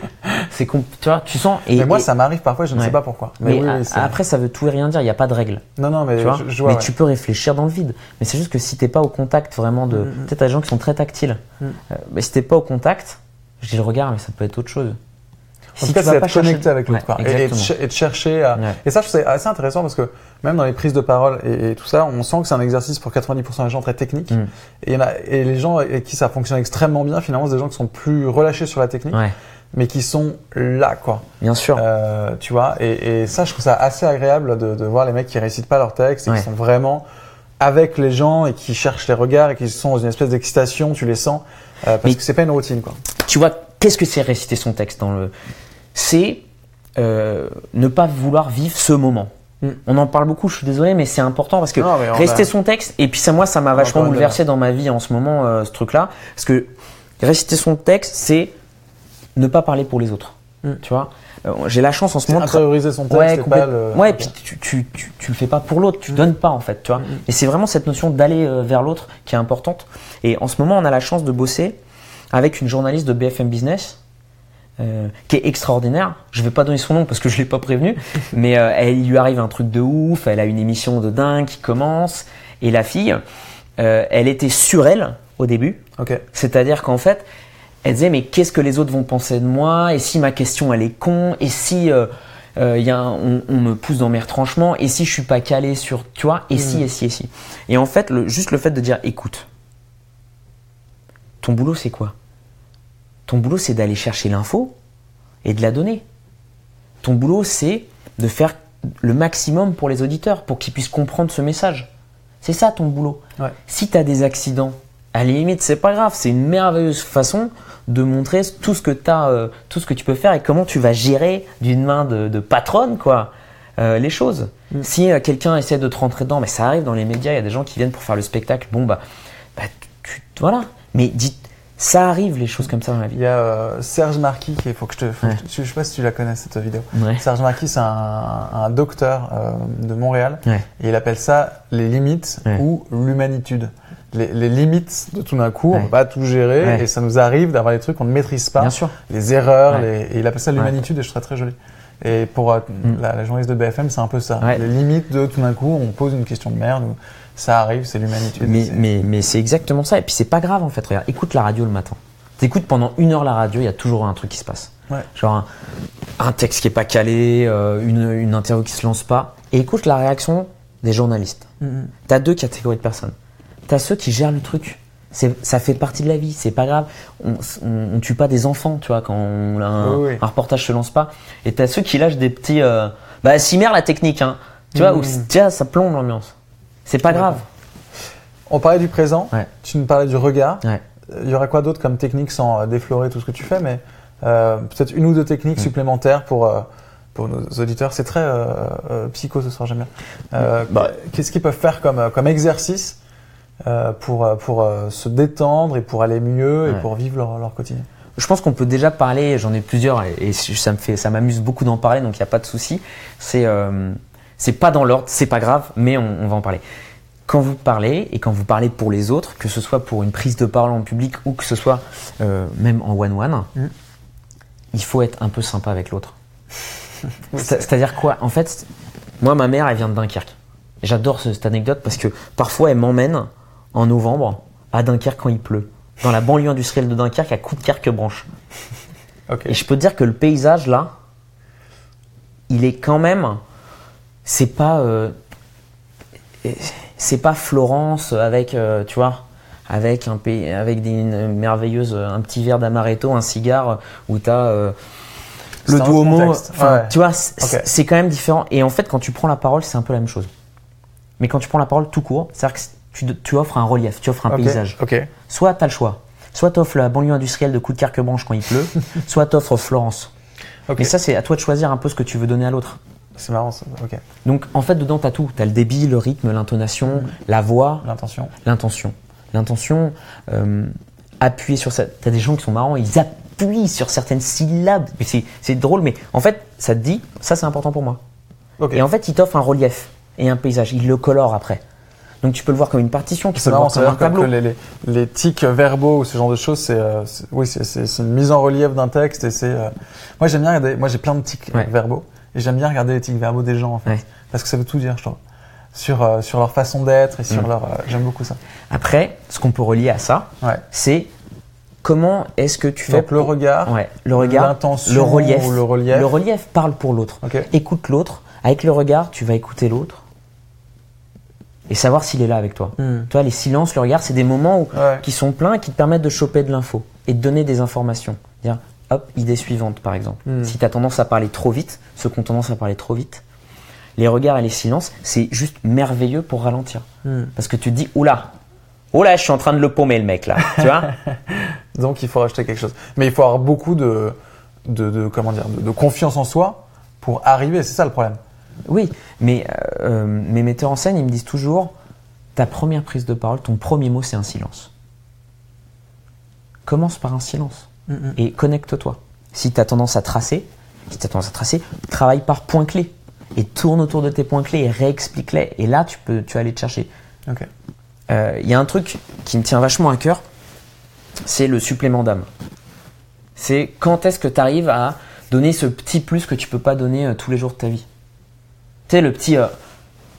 c'est, tu vois, tu sens. Et, mais moi, et- ça m'arrive parfois, je ne Ouais. sais pas pourquoi. Mais, oui, oui, après, ça veut tout et rien dire. Il n'y a pas de règle. non, non, mais Tu vois je, je vois. mais ouais. tu peux réfléchir dans le vide. Mais c'est juste que si t'es pas au contact vraiment de. Mm, mm. Peut-être des gens qui sont très tactiles. Mm. Euh, mais si t'es pas au contact, je dis le regard, mais ça peut être autre chose. En tout cas, c'est être connecté avec l'autre. Ouais, quoi. et, et de chercher à. Et ça, c'est assez intéressant parce que même dans les prises de parole et, et tout ça, on sent que c'est un exercice pour 90% des gens très technique. Mm. Et, il y en a, et les gens avec qui ça fonctionne extrêmement bien, finalement, c'est des gens qui sont plus relâchés sur la technique, Ouais, mais qui sont là, quoi. bien sûr. Euh, tu vois, et, et ça, je trouve ça assez agréable de, de voir les mecs qui récitent pas leur texte et Ouais. qui sont vraiment avec les gens et qui cherchent les regards et qui sont dans une espèce d'excitation, tu les sens, euh, parce Mais- que c'est pas une routine, quoi. tu vois, qu'est-ce que c'est réciter son texte dans le. C'est euh, ne pas vouloir vivre ce moment. Mm. On en parle beaucoup, je suis désolé, mais c'est important parce que Non, rester a- son texte, et puis ça, moi, ça m'a vachement bouleversé dans ma vie en ce moment, euh, ce truc-là. Parce que réciter son texte, c'est ne pas parler pour les autres. Mm. Tu vois? Euh, J'ai la chance en ce moment intérioriser son texte Ouais, et pas complète- le. ouais, puis tu, tu, tu, tu le fais pas pour l'autre, tu donnes pas en fait, tu vois. Et c'est vraiment cette notion d'aller euh, vers l'autre qui est importante. Et en ce moment, on a la chance de bosser avec une journaliste de BFM Business euh, qui est extraordinaire. Je vais pas donner son nom parce que je l'ai pas prévenu, (laughs) mais euh, elle il lui arrive un truc de ouf. Elle a une émission de dingue qui commence et la fille, euh, elle était sur elle au début. C'est-à-dire qu'en fait, elle disait mais qu'est-ce que les autres vont penser de moi? Et si ma question elle est con? Et si euh, y a un- on, on me pousse dans mes retranchements? Et si je suis pas calé sur, tu vois? Et si, Mm. et si, et si Et en fait, le, juste le fait de dire écoute, ton boulot c'est quoi? Ton boulot c'est d'aller chercher l'info et de la donner. Ton boulot c'est de faire le maximum pour les auditeurs, pour qu'ils puissent comprendre ce message. C'est ça ton boulot. Ouais. Si tu as des accidents, à la limite, c'est pas grave, c'est une merveilleuse façon de montrer tout ce que t'as, euh, tout ce que tu peux faire et comment tu vas gérer d'une main de, de patronne, quoi, euh, les choses. Mm. Si euh, quelqu'un essaie de te rentrer dedans, mais ça arrive dans les médias, il y a des gens qui viennent pour faire le spectacle. Bon bah, bah, tu, voilà. Mais dis, ça arrive les choses comme ça dans la Il vie. y a euh, Serge Marquis qui faut que je te. faut que je, je sais pas si tu la connais cette vidéo. Ouais. Serge Marquis, c'est un, un docteur euh, de Montréal Ouais. et il appelle ça les limites ou l'humanitude. les, les limites de tout d'un coup, on peut pas tout gérer Ouais. et ça nous arrive d'avoir des trucs qu'on ne maîtrise pas, Bien sûr. les erreurs, les- et il appelle ça l'humanitude et je ça très joli. Et pour euh, Mm. la, la journaliste de BFM, c'est un peu ça. Ouais. Les limites de tout d'un coup, on pose une question de merde ou ça arrive, c'est l'humanitude. Mais, C'est- mais, mais c'est exactement ça. Et puis c'est pas grave en fait. Regarde, écoute la radio le matin. T'écoutes pendant une heure la radio, il y a toujours un truc qui se passe. Ouais. Genre un, un texte qui est pas calé, euh, une, une interview qui se lance pas. Et écoute la réaction des journalistes. Mm, mm. T'as deux catégories de personnes. T'as ceux qui gèrent le truc. Ça fait partie de la vie, c'est pas grave. On, on, on tue pas des enfants, tu vois, quand on, un, Oui, oui. un reportage se lance pas. Et t'as ceux qui lâchent des petits. Euh, bah, Cimer la technique, hein. Tu vois, Mhm. où tiens, ça plombe l'ambiance. C'est pas grave. On parlait du présent, Ouais. tu nous parlais du regard. Ouais. Il y aurait quoi d'autre comme technique sans euh, déflorer tout ce que tu fais, mais euh, peut-être une ou deux techniques Mm. supplémentaires pour, euh, pour nos auditeurs. C'est très euh, euh, psycho ce soir, j'aime bien. Euh, Bah. Qu'est-ce qu'ils peuvent faire comme, comme exercice euh, pour, pour se détendre et pour aller mieux et pour vivre leur, leur quotidien? Je pense qu'on peut déjà parler, j'en ai plusieurs et, et ça me fait, ça m'amuse beaucoup d'en parler, donc il n'y a pas de souci. C'est, euh, c'est pas dans l'ordre, c'est pas grave, mais on, on va en parler. Quand vous parlez et quand vous parlez pour les autres, que ce soit pour une prise de parole en public ou que ce soit euh, même en one-one, Mm. il faut être un peu sympa avec l'autre. (laughs) C'est- C'est-à-dire quoi? En fait, moi, ma mère, elle vient de Dunkerque. J'adore ce- cette anecdote parce que parfois, elle m'emmène en novembre à Dunkerque quand il pleut. Dans la banlieue industrielle de Dunkerque, à Coudekerque-Branche. (laughs) Ok. Et je peux te dire que le paysage là, il est quand même, c'est pas, euh, c'est pas Florence avec, euh, tu vois, avec un pays, avec des, une merveilleuse, un petit verre d'amaretto, un cigare où t'as euh, C'est le Duomo. ouais. tu vois, c'est c'est quand même différent. Et en fait, quand tu prends la parole, c'est un peu la même chose. Mais quand tu prends la parole tout court, c'est-à-dire que tu, tu offres un relief, tu offres un paysage. Ok. Soit tu as le choix. Soit tu offres la banlieue industrielle de Coudekerque-Branche quand il pleut, (laughs) soit tu offres Florence. Mais ça, c'est à toi de choisir un peu ce que tu veux donner à l'autre. C'est marrant. ça. Ok. Donc, en fait, dedans, tu as tout. Tu as le débit, le rythme, l'intonation, la voix, L'intention. l'intention. L'intention, euh, appuyer sur ça. Tu as des gens qui sont marrants, ils appuient sur certaines syllabes. C'est- drôle, mais en fait, ça te dit, ça, c'est important pour moi. Ok. Et en fait, il t'offre un relief et un paysage. Il le colore après. Donc, tu peux le voir comme une partition, tu peux le voir comme un tableau. les, les, les tics verbaux ou ce genre de choses, c'est euh, oui, c'est- une mise en relief d'un texte et c'est. euh, Moi, j'aime bien regarder. Moi, j'ai plein de tics Ouais. verbaux et j'aime bien regarder les tics verbaux des gens en fait, Ouais. parce que ça veut tout dire, je trouve, sur euh, sur leur façon d'être et sur Mm. leur. euh, j'aime beaucoup ça. Après, ce qu'on peut relier à ça, Ouais. c'est comment est-ce que tu fais Donc le regard, Ouais, le regard, l'intention le relief, le relief. Le relief parle pour l'autre. Écoute l'autre. Avec le regard, tu vas écouter l'autre et savoir s'il est là avec toi. Mm. Tu vois, les silences, le regard, c'est des moments où, Ouais. qui sont pleins et qui te permettent de choper de l'info et de donner des informations. Dire, hop, idée suivante, par exemple. Mm. Si tu as tendance à parler trop vite, ceux qui ont tendance à parler trop vite, les regards et les silences, c'est juste merveilleux pour ralentir. Mm. Parce que tu te dis, oula, oula, je suis en train de le paumer, le mec, là. (laughs) tu vois Donc il faut rajouter quelque chose. Mais il faut avoir beaucoup de de, de comment dire de, de confiance en soi pour arriver. C'est ça le problème. Oui, mais euh, mes metteurs en scène, ils me disent toujours ta première prise de parole, ton premier mot, c'est un silence. Commence par un silence et connecte-toi. Si tu as tendance à tracer, si tu as tendance à tracer, travaille par points clés et tourne autour de tes points clés et réexplique-les. Et là, tu peux, tu vas aller te chercher. Ok. Euh, Il y a un truc qui me tient vachement à cœur, c'est le supplément d'âme. C'est quand est-ce que tu arrives à donner ce petit plus que tu peux pas donner euh, tous les jours de ta vie? Tu sais, le petit. euh,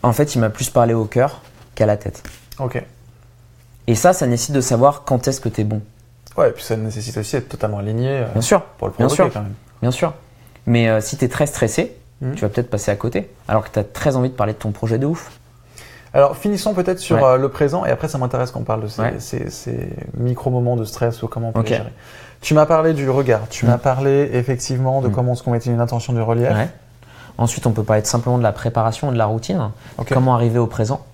en fait, il m'a plus parlé au cœur qu'à la tête. Ok. Et ça, ça nécessite de savoir quand est-ce que tu es bon. Ouais, et puis ça nécessite aussi d'être totalement aligné euh, Bien sûr, pour le bien provoquer sûr. quand même. bien sûr. Mais euh, si tu es très stressé, Mhm. tu vas peut-être passer à côté. Alors que tu as très envie de parler de ton projet de ouf. Alors finissons peut-être sur Ouais. euh, le présent et après ça m'intéresse qu'on parle de ces, Ouais. ces- ces micro-moments de stress ou comment on peut les gérer. Tu m'as parlé du regard, tu Mm. m'as parlé effectivement de Mm. comment on se mettait une intention du relief. Ouais. Ensuite, on peut parler simplement de la préparation et de la routine. Comment arriver au présent?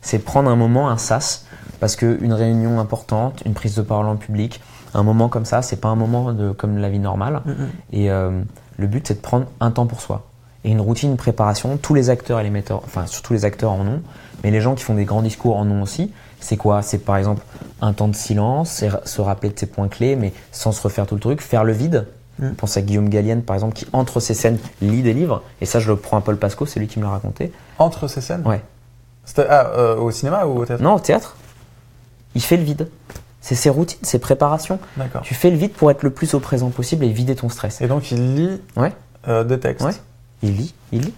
C'est prendre un moment, un sas, parce qu'une réunion importante, une prise de parole en public, un moment comme ça, c'est pas un moment de, comme la vie normale. Mm, mm. Et euh, le but, c'est de prendre un temps pour soi. Et une routine, une préparation, tous les acteurs et les metteurs, enfin surtout les acteurs en ont, mais les gens qui font des grands discours en ont aussi. C'est quoi? C'est par exemple un temps de silence, c'est se rappeler de ses points clés, mais sans se refaire tout le truc, faire le vide. Mm. Je pense à Guillaume Gallienne, par exemple, qui entre ses scènes lit des livres. Et ça, je le prends à Paul Pasco, c'est lui qui me l'a raconté. Entre ces scènes? Ouais. Ah, euh, au cinéma ou au théâtre? Non, au théâtre. Il fait le vide. C'est ses routines, ses préparations. D'accord. Tu fais le vide pour être le plus au présent possible et vider ton stress. Et donc, il lit Ouais. euh, des textes. Ouais. Il lit, il lit.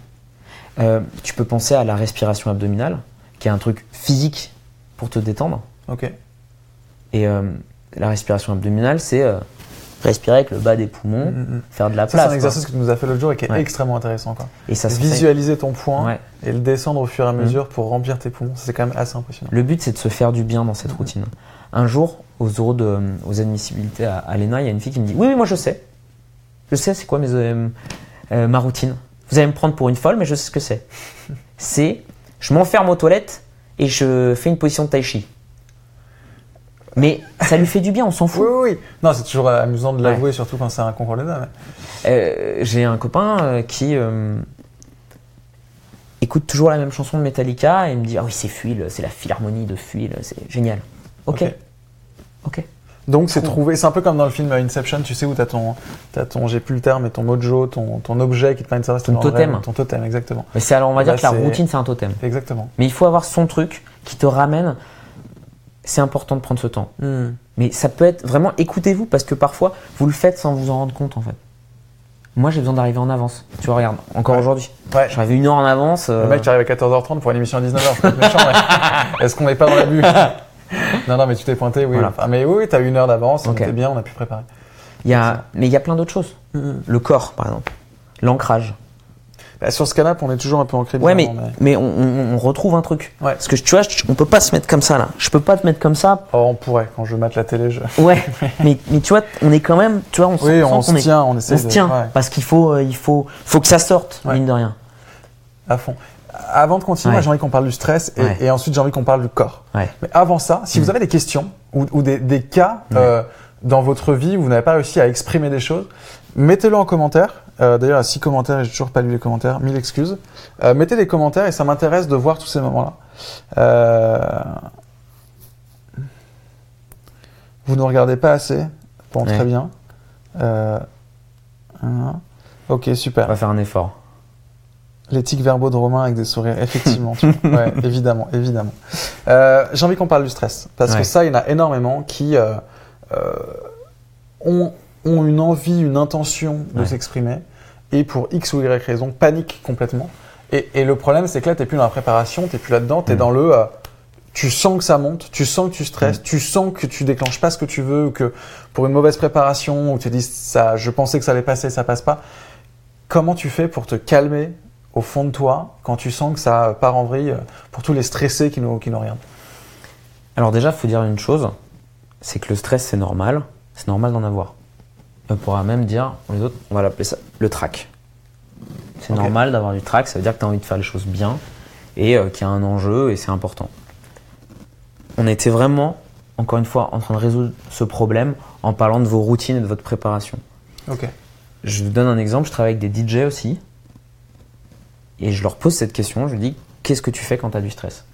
Euh, tu peux penser à la respiration abdominale, qui est un truc physique pour te détendre. Ok. Et euh, la respiration abdominale, c'est respirer avec le bas des poumons, Mm, mm, mm. faire de la Ça, c'est place. un quoi. exercice que tu nous as fait l'autre jour et qui est Ouais. extrêmement intéressant. Quoi. Et ça Visualiser ton point Ouais. et le descendre au fur et à mesure pour remplir tes poumons. C'est quand même assez impressionnant. Le but, c'est de se faire du bien dans cette routine. Un jour, aux euros de, aux admissibilités à, à l'ENA, il y a une fille qui me dit Oui, oui, moi je sais. Je sais c'est quoi mes, euh, euh, ma routine. Vous allez me prendre pour une folle, mais je sais ce que c'est. (laughs) c'est je m'enferme aux toilettes et je fais une position de tai chi. Mais ça lui fait du bien, on s'en Oui, fout. oui, oui. Non, c'est toujours euh, amusant de l'avouer, surtout quand c'est un concours d'ENA. mais- Euh, J'ai un copain euh, qui euh, écoute toujours la même chanson de Metallica et il me dit Ah oui, c'est Fuil, c'est la philharmonie de Fuil, c'est génial. Ok, Ok. ok. Donc c'est Cool. trouver, c'est un peu comme dans le film Inception, tu sais où t'as ton, t'as ton, j'ai plus le terme, mais ton mojo, ton, ton objet qui te permet de savoir Ton totem. ton totem, exactement, Mais c'est alors on va Bah, dire que la routine c'est un totem. exactement. Mais il faut avoir son truc qui te ramène. C'est important de prendre ce temps. Mais ça peut être vraiment écoutez-vous parce que parfois vous le faites sans vous en rendre compte en fait. Moi j'ai besoin d'arriver en avance. Tu vois, regarde, encore Ouais. aujourd'hui. Ouais. Arrivé une heure en avance. euh, Le mec qui arrive à 14h30 pour une émission à 19h, je peux être méchant, mais (laughs) est-ce qu'on n'est pas dans l'abus (laughs) Non, non, mais tu t'es pointé, oui. Voilà. Mais oui, oui, t'as une heure d'avance, on Ok. était bien, on a pu préparer. il y a, mais il y a plein d'autres choses. Le corps par exemple, l'ancrage. Bah, sur ce canapé, on est toujours un peu ancré Ouais, mais, mais on, on- on retrouve un truc. Ouais. Parce que tu vois, je- on peut pas se mettre comme ça là. Je peux pas te mettre comme ça. Oh, on pourrait, quand je mate la télé, je... Ouais. (laughs) mais, mais tu vois, on est quand même, tu vois, on, Oui, on se est- tient, on essaie on se de- tient ouais. parce qu'il faut, euh, il faut, faut que ça sorte, Ouais. mine de rien. à fond. Avant de continuer, j'ai envie qu'on parle du stress et, ensuite j'ai envie qu'on parle du corps. Ouais. Mais avant ça, si Mm. vous avez des questions ou, ou des, des cas euh, dans votre vie où vous n'avez pas réussi à exprimer des choses, mettez-le en commentaire. Euh, D'ailleurs, a six commentaires et j'ai toujours pas lu les commentaires. Mille excuses. Euh, mettez des commentaires et ça m'intéresse de voir tous ces moments-là. Euh... Vous ne regardez pas assez. Bon, Ouais. très bien. Ok, super. On va faire un effort. Les tics verbaux de Romain avec des sourires, (laughs) effectivement. tu vois. ouais, évidemment, évidemment. J'ai envie qu'on parle du stress. Parce que ça, il y en a énormément qui ont, ont une envie, une intention de Ouais. Et pour X ou Y raison, paniquent complètement. Et, et le problème, c'est que là, tu plus dans la préparation, tu plus là-dedans, tu es Mm. dans le. euh, tu sens que ça monte, tu sens que tu stresses, tu sens que tu déclenches pas ce que tu veux, ou que pour une mauvaise préparation, ou tu dis ça, je pensais que ça allait passer, ça passe pas. Comment tu fais pour te calmer au fond de toi quand tu sens que ça part en vrille euh, pour tous les stressés qui nous, qui nous regardent Alors déjà, faut dire une chose, c'est que le stress c'est normal, c'est normal d'en avoir. On pourra même dire, les autres, on va l'appeler ça le trac. C'est normal d'avoir du trac, ça veut dire que tu as envie de faire les choses bien et euh, qu'il y a un enjeu et c'est important. On était vraiment, encore une fois, en train de résoudre ce problème en parlant de vos routines et de votre préparation. Ok. Je vous donne un exemple, je travaille avec des DJ aussi. Et je leur pose cette question, je lui dis qu'est-ce que tu fais quand tu as du stress?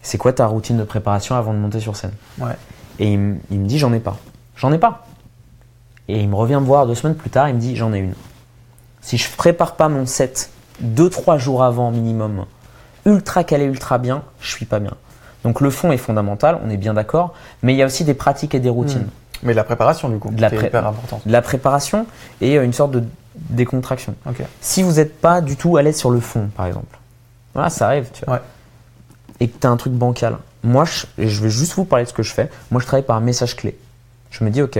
C'est quoi ta routine de préparation avant de monter sur scène? Ouais. Et il me dit j'en ai pas. J'en ai pas. Et il me revient me voir deux semaines plus tard, il me dit j'en ai une. Si je prépare pas mon set deux, trois jours avant minimum, ultra calé, ultra bien, je suis pas bien. Donc le fond est fondamental, on est bien d'accord, mais il y a aussi des pratiques et des routines. Mais la préparation, du coup, De la pré- hyper importante. De la préparation et euh, une sorte de décontraction. Si vous n'êtes pas du tout à l'aise sur le fond, par exemple, voilà, ça arrive, tu vois, Ouais. et que tu as un truc bancal. Moi, je, je vais juste vous parler de ce que je fais. Moi, je travaille par un message clé. Je me dis, ok,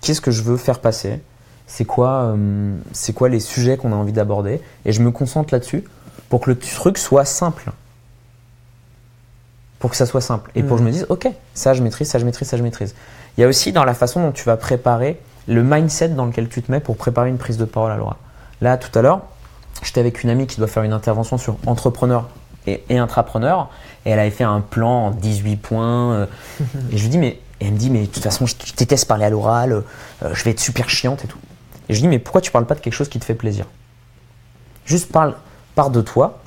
qu'est-ce que je veux faire passer? C'est quoi, euh, c'est quoi les sujets qu'on a envie d'aborder? Et je me concentre là-dessus pour que le truc soit simple. Pour que ça soit simple. Et pour que je me dise, ok, ça je maîtrise, ça je maîtrise, ça je maîtrise. Il y a aussi dans la façon dont tu vas préparer le mindset dans lequel tu te mets pour préparer une prise de parole à l'oral. Là, tout à l'heure, j'étais avec une amie qui doit faire une intervention sur entrepreneur et, et intrapreneur, et elle avait fait un plan en 18 points. euh, (laughs) et je lui dis, mais, et elle me dit, mais de toute façon, je, déteste parler à l'oral, euh, je vais être super chiante et tout. Et je lui dis, mais pourquoi tu parles pas de quelque chose qui te fait plaisir? Juste parle, parle de toi,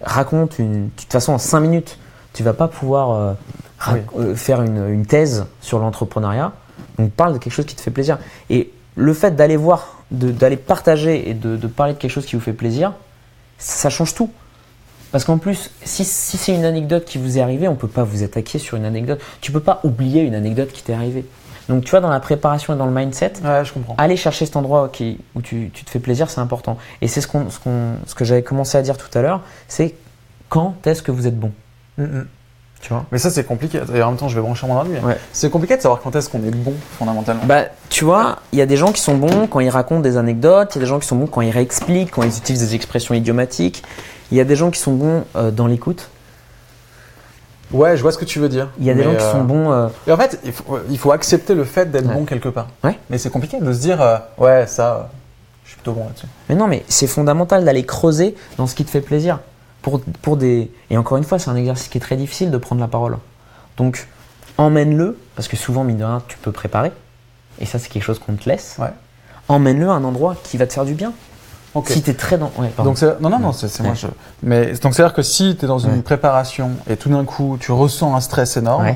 raconte une. De toute façon, en 5 minutes, tu vas pas pouvoir euh, Oui. euh, faire une, une thèse sur l'entrepreneuriat. Donc parle de quelque chose qui te fait plaisir. Et le fait d'aller voir, d'aller partager et de, de parler de quelque chose qui vous fait plaisir, ça change tout. Parce qu'en plus, si, si c'est une anecdote qui vous est arrivée, on peut pas vous attaquer sur une anecdote. Tu peux pas oublier une anecdote qui t'est arrivée. Donc tu vois, dans la préparation et dans le mindset, Ouais, je comprends. aller chercher cet endroit qui, où tu, tu te fais plaisir, c'est important. Et c'est ce, qu'on, ce, qu'on- ce que j'avais commencé à dire tout à l'heure, c'est quand est-ce que vous êtes bon? Mm, mm. Tu vois Mais ça, c'est compliqué. Et en même temps, je vais brancher mon ordi. mais Ouais. C'est compliqué de savoir quand est-ce qu'on est bon, fondamentalement. Bah, tu vois, il y a des gens qui sont bons quand ils racontent des anecdotes, il y a des gens qui sont bons quand ils réexpliquent, quand ils utilisent des expressions idiomatiques, il y a des gens qui sont bons euh, dans l'écoute, Ouais, je vois ce que tu veux dire. il y a des gens qui euh, sont bons. euh, Et en fait, il faut, il faut accepter le fait d'être Ouais. bon quelque part. Ouais. Mais c'est compliqué de se dire, euh, ouais, ça, euh, je suis plutôt bon là-dessus. Mais non, mais c'est fondamental d'aller creuser dans ce qui te fait plaisir. Pour, pour des... Et encore une fois, c'est un exercice qui est très difficile de prendre la parole. Donc, emmène-le, parce que souvent, mine de rien, tu peux préparer. Et ça, c'est quelque chose qu'on te laisse. Ouais. Emmène-le à un endroit qui va te faire du bien. Si tu es très dans. Ouais. Donc non non non c'est moi Ouais. je mais donc c'est à dire que si tu es dans une préparation et tout d'un coup tu ressens un stress énorme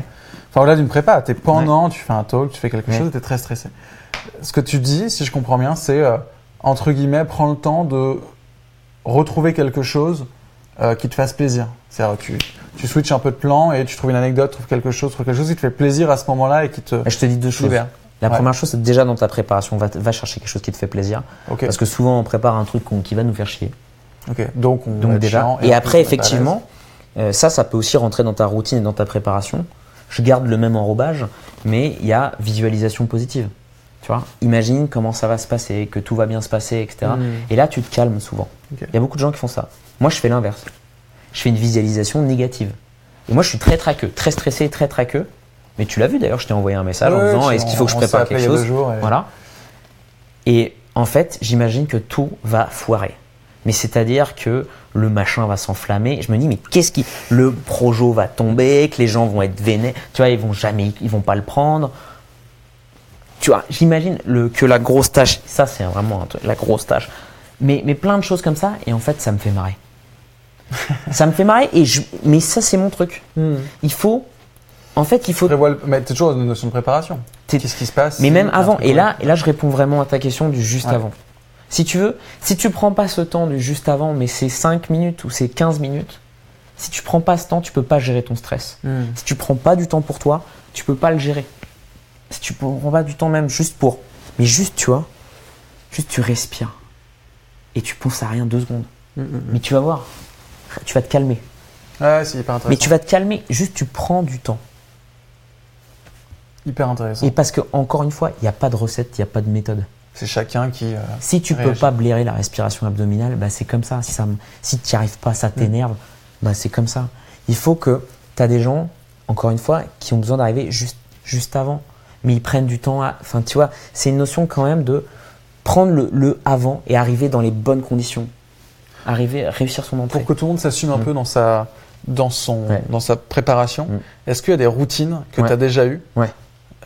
enfin au-delà d'une prépa tu es pendant tu fais un talk tu fais quelque chose tu es très stressé ce que tu dis si je comprends bien c'est euh, entre guillemets prends le temps de retrouver quelque chose euh, qui te fasse plaisir c'est-à-dire tu tu switches un peu de plan et tu trouves une anecdote trouves quelque chose trouves quelque chose qui te fait plaisir à ce moment-là et qui te Et je te dis deux choses. La Ouais. première chose, c'est déjà dans ta préparation, va, va chercher quelque chose qui te fait plaisir. Parce que souvent, on prépare un truc qui va nous faire chier. donc on déjà. chiant, Et, après, effectivement, euh, ça, ça peut aussi rentrer dans ta routine et dans ta préparation. Je garde le même enrobage, mais il y a visualisation positive. Tu vois, imagine comment ça va se passer, que tout va bien se passer, etc. Mm. Et là, tu te calmes souvent. Il y a beaucoup de gens qui font ça. Moi, je fais l'inverse. Je fais une visualisation négative. Et moi, je suis très traqueux, très stressé, très traqueux. Mais tu l'as vu d'ailleurs, je t'ai envoyé un message en disant est-ce qu'il faut que je prépare quelque chose jours et- Voilà. Et en fait, j'imagine que tout va foirer. Mais c'est-à-dire que le machin va s'enflammer. Je me dis, mais qu'est-ce qui. Le projo va tomber, que les gens vont être vénères. Tu vois, ils vont jamais. Ils vont pas le prendre. Tu vois, j'imagine le, que la grosse tâche. Ça, c'est vraiment un truc, la grosse tâche. Mais, mais plein de choses comme ça. Et en fait, ça me fait marrer. (laughs) ça me fait marrer. Et je, mais ça, c'est mon truc. Hmm. Il faut. En fait, il faut. Prévois Mais t'es toujours dans une notion de préparation. Qu'est-ce qui se passe Mais même avant, et là, et là, je réponds vraiment à ta question du juste Ouais. avant. Si tu veux, si tu prends pas ce temps du juste avant, mais c'est 5 minutes ou c'est 15 minutes, si tu prends pas ce temps, tu peux pas gérer ton stress. Hmm. Si tu prends pas du temps pour toi, tu peux pas le gérer. Si tu prends pas du temps même juste pour, mais juste, tu vois, juste tu respires et tu penses à rien deux secondes. Hmm, Mais tu vas voir, tu vas te calmer. Ouais, c'est hyper intéressant. Mais tu vas te calmer, juste tu prends du temps. Hyper intéressant. Et parce que encore une fois, il n'y a pas de recette, il n'y a pas de méthode. C'est chacun qui. euh, Si tu peux Réagis. pas blairer la respiration abdominale, bah c'est comme ça. Si, ça, si tu n'y arrives pas, ça t'énerve, bah c'est comme ça. Il faut que tu as des gens, encore une fois, qui ont besoin d'arriver juste, juste avant. Mais ils prennent du temps à. Enfin, tu vois, c'est une notion quand même de prendre le, le avant et arriver dans les bonnes conditions. Arriver, réussir son entrée. Pour que tout le monde s'assume un Mm. peu dans sa, dans son, Ouais. dans sa préparation, Mm. est-ce qu'il y a des routines que Ouais. tu as déjà eues Ouais.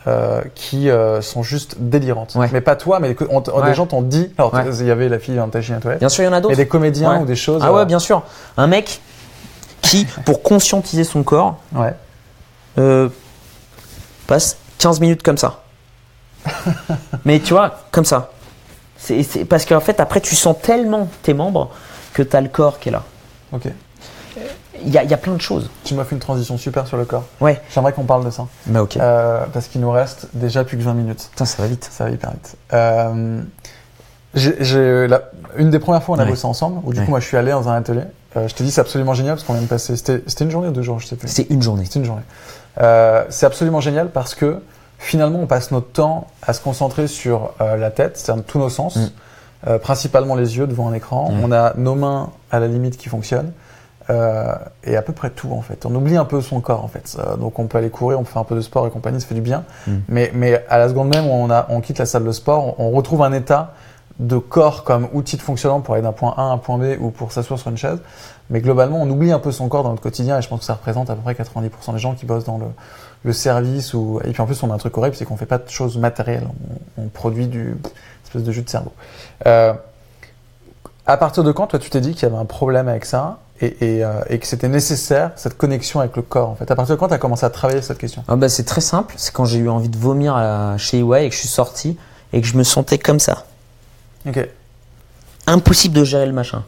euh, qui euh, sont juste délirantes Ouais. Mais pas toi, mais on Ouais. des gens t'ont dit. Alors, Ouais. il y avait la fille dans ta chine à toilette. Bien sûr, il y en a Et d'autres. des comédiens ou des choses. Ah euh, ouais, bien sûr. Un mec qui, pour conscientiser son corps, euh, passe 15 minutes comme ça. (laughs) Mais tu vois, comme ça. C'est- parce qu'en fait, après, tu sens tellement tes membres que tu as le corps qui est là. Ok. Il y a, il y a plein de choses. Tu m'as fait une transition super sur le corps. Ouais. J'aimerais qu'on parle de ça. Bah ok. Euh, parce qu'il nous reste déjà plus que 20 minutes. Putain, ça va vite. Ça va hyper vite. Euh, j'ai- j'ai la- une des premières fois où on a Ouais. bossé ensemble, où du Ouais. coup moi je suis allé dans un atelier. Euh, je te dis c'est absolument génial parce qu'on vient de passer. C'était c'était une journée ou deux jours, je sais plus. C'est une journée. C'est une journée. Euh, c'est absolument génial parce que finalement on passe notre temps à se concentrer sur euh, la tête, c'est-à-dire tous nos sens, Mm. Euh, principalement les yeux devant un écran. Mm. On a nos mains à la limite qui fonctionnent. euh, et à peu près tout en fait. On oublie un peu son corps en fait. Euh, donc on peut aller courir, on peut faire un peu de sport et compagnie, ça fait du bien. Mm. Mais, mais à la seconde même où on, a, on quitte la salle de sport, on, on retrouve un état de corps comme outil de fonctionnement pour aller d'un point A à un point B ou pour s'asseoir sur une chaise. Mais globalement, on oublie un peu son corps dans notre quotidien et je pense que ça représente à peu près 90% des gens qui bossent dans le, le service. Ou... Et puis en plus, on a un truc horrible, c'est qu'on fait pas de choses matérielles. On, on produit du espèce de jus de cerveau. Euh, à partir de quand, toi, tu t'es dit qu'il y avait un problème avec ça et, et, euh, et que c'était nécessaire, cette connexion avec le corps en fait? À partir de quand tu as commencé à travailler cette question? Ah bah, c'est très simple. C'est quand j'ai eu envie de vomir à- chez EY et que je suis sorti et que je me sentais comme ça. Ok. Impossible de gérer le machin.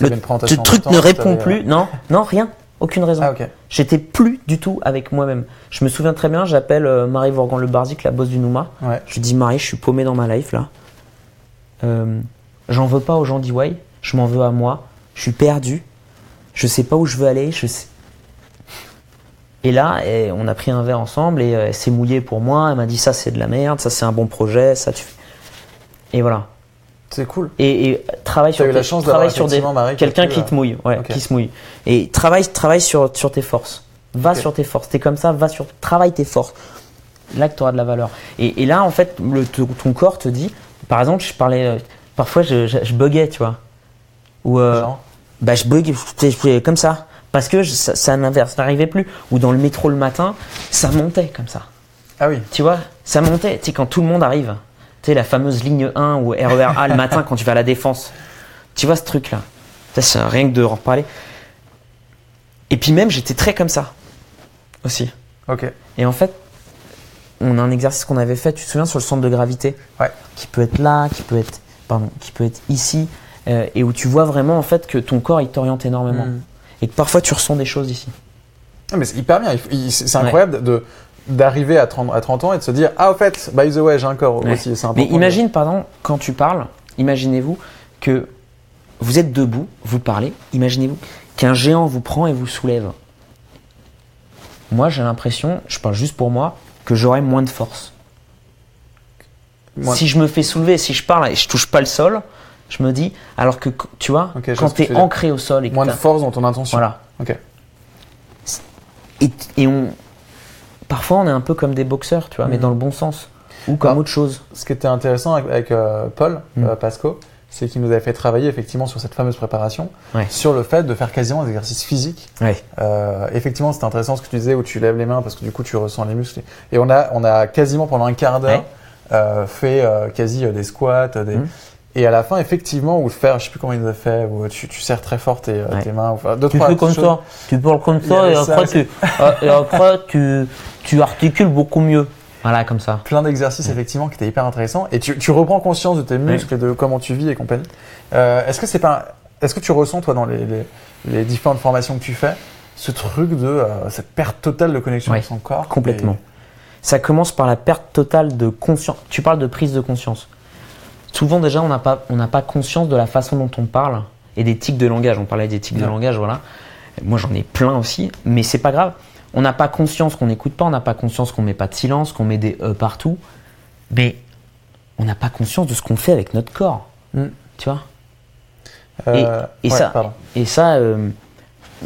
Le truc ne répond plus. Non, non, rien. Aucune raison. Ah. J'étais plus du tout avec moi-même. Je me souviens très bien, j'appelle euh, Marie Vorgan Le Barzic, la boss du Nouma. Ouais. Je lui dis Marie, je suis paumé dans ma life là. Euh, J'en veux pas aux gens d'EY, je m'en veux à moi. Je suis perdu. Je sais pas où je veux aller. Je sais... Et là, eh, on a pris un verre ensemble et euh, elle s'est mouillée pour moi. Elle m'a dit ça c'est de la merde, ça c'est un bon projet, ça tu. Et voilà. C'est cool. Et, et travaille sur eu la chance travaille sur des quelqu'un qui te mouille, ouais, ok. qui se mouille. Et travaille, travaille sur, sur tes forces. Va sur tes forces. T'es comme ça, va sur, travaille tes forces. Là que tu auras de la valeur. Et, et là, en fait, le, ton corps te dit, par exemple, je parlais, euh, parfois je, je, je buguais, tu vois. Ou, euh, bah, je bug, je faisais comme ça. Parce que ça, ça n'arrivait plus. Ou dans le métro le matin, ça montait comme ça. Ah oui. Tu vois, ça montait. Tu sais, quand tout le monde arrive. Tu sais, la fameuse ligne 1 ou RER A le (laughs) matin quand tu vas à la défense. Tu vois ce truc-là? Ça, c'est rien que de en reparler. Et puis même, j'étais très comme ça. Aussi. Ok. Et en fait, on a un exercice qu'on avait fait, tu te souviens, sur le centre de gravité? Ouais. Qui peut être là, qui peut être, pardon, qui peut être ici. euh, et où tu vois vraiment, en fait, que ton corps, il t'oriente énormément. Mm. Et que parfois, tu ressens des choses ici. Ah, mais c'est hyper bien. C'est Ouais. incroyable de d'arriver à 30, à 30 ans et de se dire ah au fait by the way j'ai un corps Ouais. aussi c'est Mais imagine, pardon, quand tu parles, imaginez-vous que vous êtes debout, vous parlez, imaginez-vous qu'un géant vous prend et vous soulève. Moi, j'ai l'impression, je parle juste pour moi, que j'aurai moins de force. Si je me fais soulever, si je parle et je touche pas le sol, je me dis, alors que tu vois, quand tu es ancré au sol et que moins de force dans ton intention voilà, ok et, et on, parfois on est un peu comme des boxeurs, tu vois, mais Mhm. dans le bon sens, ou comme autre chose. ce qui était intéressant avec, avec, euh, Paul Mm. euh, Pasco c'est qu'il nous avait fait travailler effectivement sur cette fameuse préparation Ouais. sur le fait de faire quasiment des exercices physiques Ouais. Euh, effectivement, c'était intéressant ce que tu disais où tu lèves les mains parce que du coup tu ressens les muscles. Et on a, on a quasiment pendant un quart d'heure Ouais. fait quasi des squats. Des... Mhm. Et à la fin, effectivement, ou faire, je sais plus comment il nous a fait, où tu, tu serres très fort tes, euh, Ouais. tes mains. Ou, enfin, deux, Tu trois fais comme choses. ça, tu parles comme ça et ça après, tu, euh, et après tu, tu articules beaucoup mieux. Voilà, comme ça. Plein d'exercices effectivement qui étaient hyper intéressants. Et tu, tu reprends conscience de tes muscles et de comment tu vis et compagnie. Euh, est-ce que c'est pas, est-ce que tu ressens toi dans les, les, les différentes formations que tu fais ce truc de euh, cette perte totale de connexion Ouais, avec son corps? Complètement. Ça commence par la perte totale de conscience. Tu parles de prise de conscience. Souvent, déjà, on n'a pas, on n'a pas conscience de la façon dont on parle et des tics de langage. On parlait des tics de langage, voilà. Moi, j'en ai plein aussi, mais c'est pas grave. On n'a pas conscience qu'on n'écoute pas, on n'a pas conscience qu'on met pas de silence, qu'on met des e partout, mais on n'a pas conscience de ce qu'on fait avec notre corps. Mm. Tu vois? Et, et ça- Et ça, euh,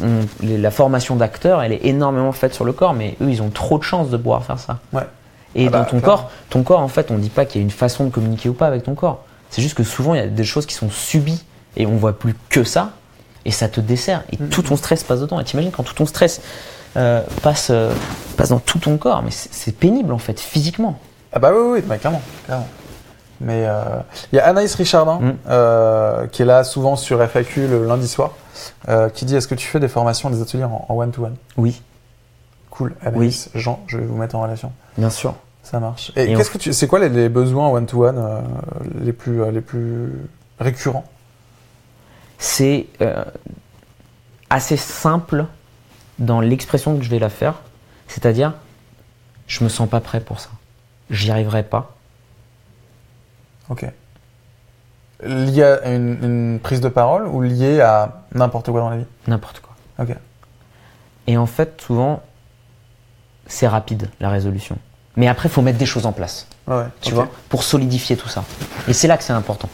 on- les- la formation d'acteur, elle est énormément faite sur le corps, mais eux, ils ont trop de chance de pouvoir faire ça. Ouais. Et Ah bah, dans ton clairement. corps, ton corps, en fait, on dit pas qu'il y a une façon de communiquer ou pas avec ton corps. C'est juste que souvent, il y a des choses qui sont subies et on voit plus que ça, et ça te dessert. Et Mm. tout ton stress passe dedans. Et t'imagines quand tout ton stress euh, passe, euh, passe dans tout ton corps, mais c'est pénible en fait, physiquement. Ah bah oui, oui, bah, clairement, clairement. Mais euh, il y a Anaïs Richardin Mm. euh, qui est là souvent sur FAQ le lundi soir, euh, qui dit est-ce que tu fais des formations, des ateliers en en one-to-one? Oui, Cool, Anaïs, Jean, je vais vous mettre en relation. Bien sûr. Ça marche. Et, Et qu'est-ce on- que tu, c'est quoi les, les besoins one-to-one euh, les plus euh, les plus récurrents? C'est euh, assez simple dans l'expression que je vais la faire. C'est-à-dire, je me sens pas prêt pour ça. J'y arriverai pas. Ok. Lié à une, une prise de parole ou lié à n'importe quoi dans la vie? N'importe quoi. Ok. Et en fait, souvent, c'est rapide, la résolution. Mais après, il faut mettre des choses en place, Ouais, tu vois, pour solidifier tout ça. Et c'est là que c'est important.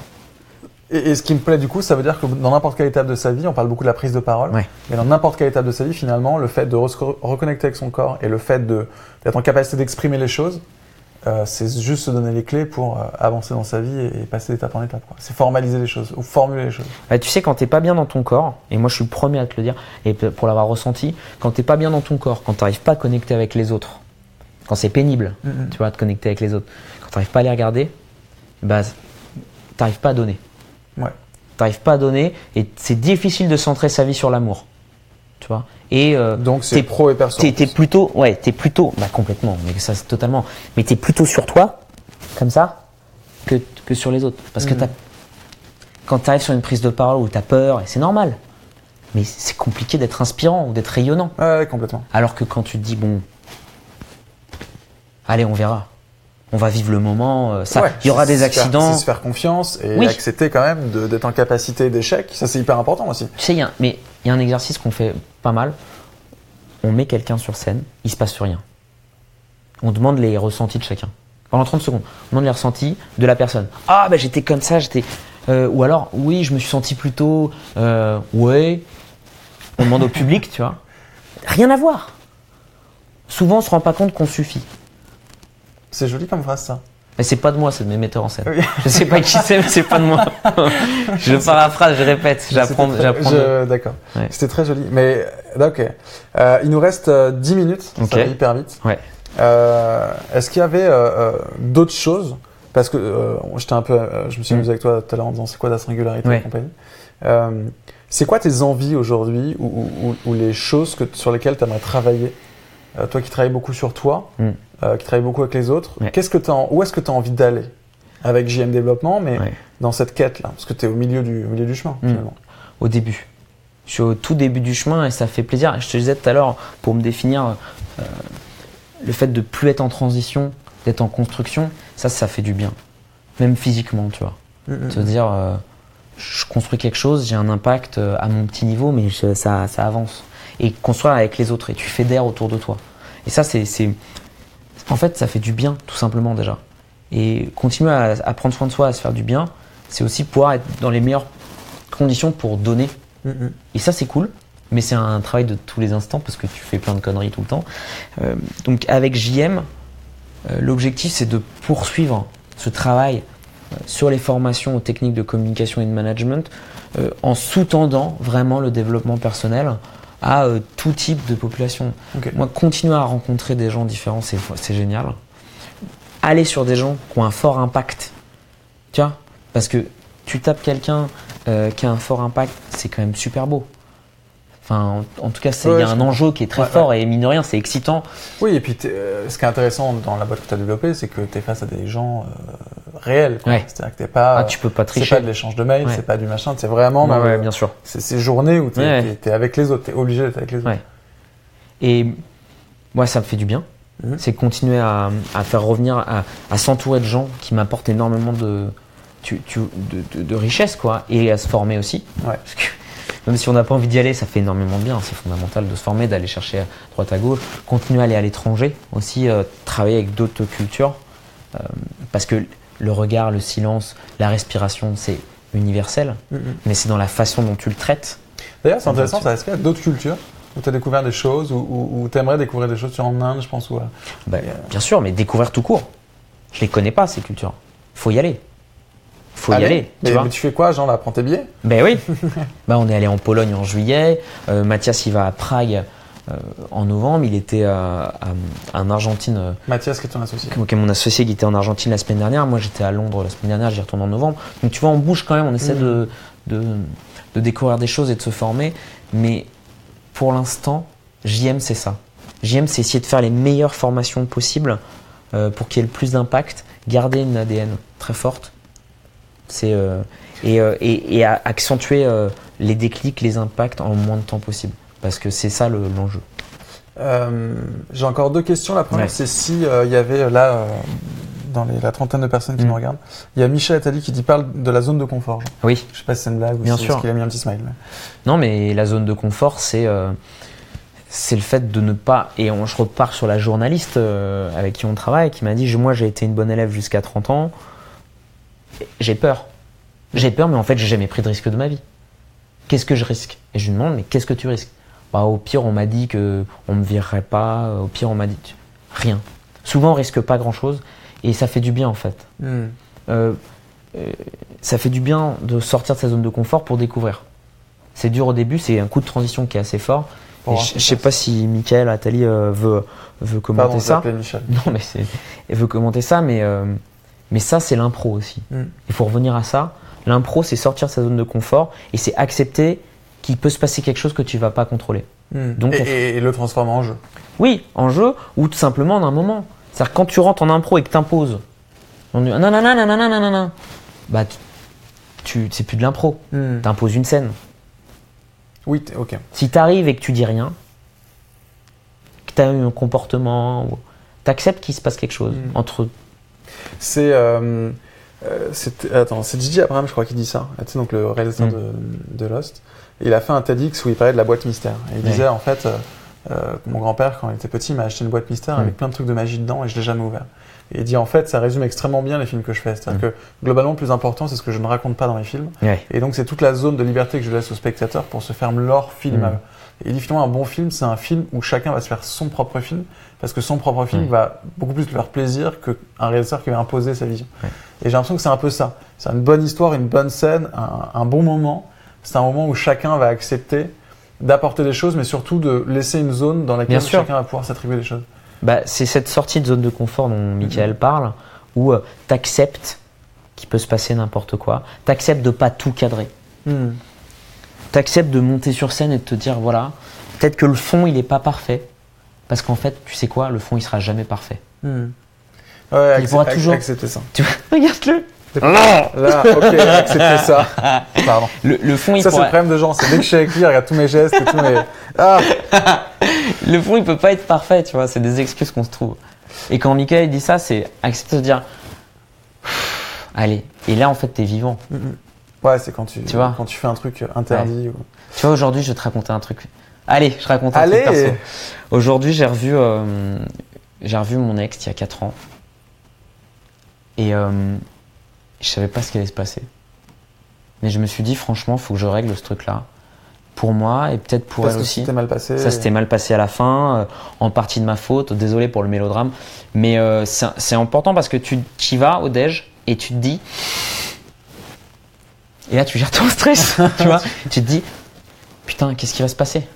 Et, et ce qui me plaît du coup, ça veut dire que dans n'importe quelle étape de sa vie, on parle beaucoup de la prise de parole, Ouais. mais dans n'importe quelle étape de sa vie, finalement, le fait de re- reconnecter avec son corps et le fait d'être en capacité d'exprimer les choses, euh, c'est juste se donner les clés pour euh, avancer dans sa vie et, et passer d'étape en étape. C'est formaliser les choses ou formuler les choses. Bah, tu sais, quand t'es pas bien dans ton corps, et moi je suis le premier à te le dire, et pour l'avoir ressenti, quand t'es pas bien dans ton corps, quand t'arrives pas à connecter avec les autres, quand c'est pénible, Mhm. tu vois, de connecter avec les autres, quand t'arrives pas à les regarder, bah, t'arrives pas à donner. Ouais. T'arrives pas à donner, et c'est difficile de centrer sa vie sur l'amour, tu vois. Et euh, Donc c'est t'es- pro et perso. T'es, plutôt, ouais, t'es plutôt, bah complètement, mais ça c'est totalement, mais t'es plutôt sur toi, comme ça, que, que sur les autres. Parce que Mhm. t'as, quand tu arrives sur une prise de parole où tu as peur, et c'est normal. Mais c'est compliqué d'être inspirant ou d'être rayonnant. Ouais, complètement. Alors que quand tu te dis, bon, allez, on verra. On va vivre le moment. euh, Ça, Ouais, il y aura des accidents. C'est se faire confiance et Oui. accepter quand même d'être en capacité d'échec. Ça, c'est hyper important aussi. Tu sais, mais il y a un exercice qu'on fait pas mal. On met quelqu'un sur scène, il se passe rien. On demande les ressentis de chacun. Pendant 30 secondes, on demande les ressentis de la personne. Ah, bah j'étais comme ça, j'étais. euh, ou alors, oui, je me suis senti plutôt. Euh, ouais. On demande au public, tu vois. Rien à voir. Souvent, on se rend pas compte qu'on suffit. C'est joli comme phrase, ça. Mais c'est pas de moi, c'est de mes metteurs en scène. Oui. Je sais pas qui c'est, mais c'est pas de moi. (laughs) je paraphrase, je répète, j'apprends. Je- D'accord. Ouais. C'était très joli. Mais, euh, ok. Euh, il nous reste euh, 10 minutes. Ok. Ça va hyper vite. Ouais. Euh, Est-ce qu'il y avait euh, euh, d'autres choses? Parce que euh, j'étais un peu, euh, je me suis Mm. amusé avec toi tout à l'heure en disant c'est quoi ta singularité Ouais. et compagnie? Euh, c'est quoi tes envies aujourd'hui ou, ou- ou- ou les choses que, sur lesquelles tu aimerais travailler? Euh, Toi qui travailles beaucoup sur toi, Mm. Euh, qui travailles beaucoup avec les autres, Ouais. qu'est-ce que en- où est-ce que tu as envie d'aller avec JM Développement, mais Ouais. dans cette quête-là? Parce que tu es au milieu du, au milieu du chemin Mm. finalement. au début. Je suis au tout début du chemin et ça fait plaisir. Je te disais tout à l'heure, pour me définir, euh, le fait de plus être en transition, d'être en construction, ça, ça fait du bien. Même physiquement, tu vois. Mm, mm. Se dire, euh, je construis quelque chose, j'ai un impact à mon petit niveau, mais je- ça, ça avance. Et construire avec les autres, et tu fédères autour de toi. Et ça, c'est. En fait, ça fait du bien, tout simplement déjà. Et continuer à, à prendre soin de soi, à se faire du bien, c'est aussi pouvoir être dans les meilleures conditions pour donner Mm, mm. et ça, c'est cool, mais c'est un travail de tous les instants parce que tu fais plein de conneries tout le temps. Euh, donc, avec JM, euh, l'objectif, c'est de poursuivre ce travail euh, sur les formations aux techniques de communication et de management euh, en sous-tendant vraiment le développement personnel à euh, tout type de population. Moi, continuer à rencontrer des gens différents, c'est génial. Aller sur des gens qui ont un fort impact, tu vois, parce que tu tapes quelqu'un euh, qui a un fort impact, c'est quand même super beau. Enfin, en, en tout cas, c'est- il Ouais, y a un enjeu qui est très Ouais, fort et mine de rien, c'est excitant. Oui, et puis euh, ce qui est intéressant dans la boîte que tu as développée, c'est que tu es face à des gens Ouais. C'est-à-dire que t'es pas. Ah, tu peux pas c'est tricher. pas de l'échange de mails, Ouais. c'est pas du machin, c'est vraiment Ouais, dans ouais, le- bien sûr. c'est ces journées où tu es, avec les autres, tu es obligé d'être avec les autres. Et moi, ça me fait du bien. Mhm. C'est continuer à, à faire revenir, à, à s'entourer de gens qui m'apportent énormément de, tu, tu- de, de, de richesse, quoi, et à se former aussi. Ouais. Parce que même si on n'a pas envie d'y aller, ça fait énormément de bien. C'est fondamental de se former, d'aller chercher à droite à gauche, continuer à aller à l'étranger aussi, euh, travailler avec d'autres cultures, euh, parce que le regard, le silence, la respiration, c'est universel, Mhm. mais c'est dans la façon dont tu le traites. D'ailleurs, c'est intéressant, ça est-ce qu'il y a d'autres cultures où tu as découvert des choses, ou tu aimerais découvrir des choses es en Inde, je pense, ou euh, Bien sûr, mais découvrir tout court. Je les connais pas ces cultures. Faut y aller. Faut y Allez. aller. Tu Mais, vois mais tu fais quoi, genre là, prends tes billets? Ben oui. bah, on est allé en Pologne en juillet. Euh, Mathias, il va à Prague en novembre. Il était euh, à- en Argentine. euh, Mathias, qui est ton associé. qui est mon associé qui était en Argentine la semaine dernière. Moi, j'étais à Londres la semaine dernière. J'y retourne en novembre. Donc, tu vois, on bouge quand même. On essaie Mhm. de, de, de découvrir des choses et de se former. Mais pour l'instant, JM, c'est ça. JM, c'est essayer de faire les meilleures formations possibles euh, pour qu'il y ait le plus d'impact, garder une ADN très forte. C'est euh, et, euh, et, et accentuer euh, les déclics, les impacts en le moins de temps possible. Parce que c'est ça le- l'enjeu. Euh, J'ai encore deux questions. La première, Ouais. c'est si euh, il y avait euh, là, euh, dans les, la trentaine de personnes qui Mm. nous regardent, il y a Michel Attali qui dit parle de la zone de confort. genre. Oui. Je sais pas si c'est une blague ou Bien si sûr. parce qu'il a mis un petit smile. mais- Non, mais la zone de confort, c'est euh, c'est le fait de ne pas. Et on, je repars sur la journaliste euh, avec qui on travaille, qui m'a dit Moi, j'ai été une bonne élève jusqu'à 30 ans. J'ai peur. J'ai peur, mais en fait, j'ai jamais pris de risque de ma vie. Qu'est-ce que je risque? Et je lui demande Mais qu'est-ce que tu risques? Bah, Au pire, on m'a dit que on me virerait pas. Au pire, on m'a dit rien. Souvent, on risque pas grand-chose. Et ça fait du bien, en fait. Mm. Euh, euh, ça fait du bien de sortir de sa zone de confort pour découvrir. C'est dur au début, c'est un coup de transition qui est assez fort. Et je, sais pas si Michael Attali euh, veut, veut commenter Pardon, ça. (laughs) Non, mais c'est, elle veut commenter ça, mais, euh, mais ça, c'est l'impro aussi. Mm. Il faut revenir à ça. L'impro, c'est sortir de sa zone de confort et c'est accepter qu'il peut se passer quelque chose que tu vas pas contrôler. Mmh. Donc, et, et, le transforme en jeu. Oui, en jeu ou tout simplement en un moment. C'est-à-dire quand tu rentres en impro et que t'imposes, on dit nanana nanana nanana, bah tu c'est plus de l'impro. Mmh. T'imposes une scène. Oui, ok. Si t'arrives et que tu dis rien, que t'as eu un comportement, t'acceptes qu'il se passe quelque chose mmh. entre eux. C'est euh... Euh, attends, c'est Gigi Abraham, je crois, qui dit ça. Ah, tu sais, donc le réalisateur mmh. de, de, Lost. Et il a fait un TEDx où il parlait de la boîte mystère. Et il disait, en fait, euh, euh, mon grand-père, quand il était petit, m'a acheté une boîte mystère Mm. avec plein de trucs de magie dedans et je l'ai jamais ouvert. Et il dit, en fait, ça résume extrêmement bien les films que je fais. C'est-à-dire Mm. que, globalement, le plus important, c'est ce que je ne raconte pas dans les films. Ouais. Et donc, c'est toute la zone de liberté que je laisse aux spectateurs pour se faire leur film Mm. Et il dit, finalement, un bon film, c'est un film où chacun va se faire son propre film, parce que son propre film Ouais. va beaucoup plus lui faire plaisir qu'un réalisateur qui va imposer sa vision. Et j'ai l'impression que c'est un peu ça. C'est une bonne histoire, une bonne scène, un, un bon moment. C'est un moment où chacun va accepter d'apporter des choses, mais surtout de laisser une zone dans laquelle chacun va pouvoir s'attribuer des choses. Bah, c'est cette sortie de zone de confort dont Michael parle, où euh, t'acceptes qu'il peut se passer n'importe quoi. T'acceptes de pas tout cadrer. T'acceptes de monter sur scène et de te dire voilà, peut-être que le fond il est pas parfait, parce qu'en fait, tu sais quoi, le fond il sera jamais parfait. Ouais, Il pourra toujours- accepter ça. (laughs) Tu vois, regarde-le. Là, ok, accepter ça. Pardon. Le, le fond il Ça, c'est le problème de gens. C'est dès que je suis avec lui, il regarde tous mes gestes et tout, mais. Ah (laughs) le fond il peut pas être parfait, tu vois, c'est des excuses qu'on se trouve. Et quand Michael dit ça, c'est accepter de dire allez. Et là en fait t'es vivant. Ouais, c'est quand tu, Tu vois? quand tu fais un truc interdit. ou- Tu vois, aujourd'hui, je vais te raconter un truc. Allez, je raconte un Allez truc perso. Aujourd'hui, j'ai revu, euh, j'ai revu mon ex il y a 4 ans. Et euh, je savais pas ce qui allait se passer. Mais je me suis dit, franchement, faut que je règle ce truc-là. Pour moi et peut-être pour Parce elle que aussi. c'était mal passé. Ça s'était mal passé à la fin, euh, en partie de ma faute. Désolé pour le mélodrame. Mais euh, c'est c'est important parce que tu y vas au déj et tu te dis. Et là, tu gères ton (laughs) stress. tu vois (laughs) Tu te dis, putain, qu'est-ce qui va se passer?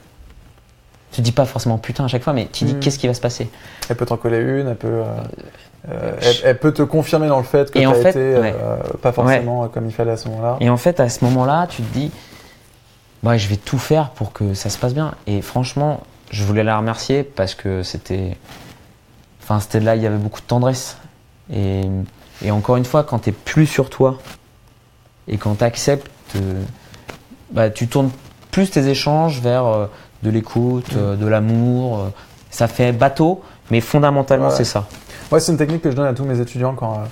Tu te dis pas forcément putain à chaque fois, mais tu te dis, Mm. qu'est-ce qui va se passer? Elle peut t'en coller une, elle peut, euh, euh, elle, elle peut te confirmer dans le fait que tu en as fait, été ouais. euh, pas forcément euh, comme il fallait à ce moment-là. Et en fait, à ce moment-là, tu te dis, ouais, je vais tout faire pour que ça se passe bien. Et franchement, je voulais la remercier parce que c'était. Enfin, c'était là, il y avait beaucoup de tendresse. Et, et encore une fois, quand tu plus sur toi et quand tu acceptes, bah, tu tournes plus tes échanges vers euh, de l'écoute, euh, de l'amour. euh. ça fait bateau, mais fondamentalement, Ouais. c'est ça. Ouais, c'est une technique que je donne à tous mes étudiants quand euh,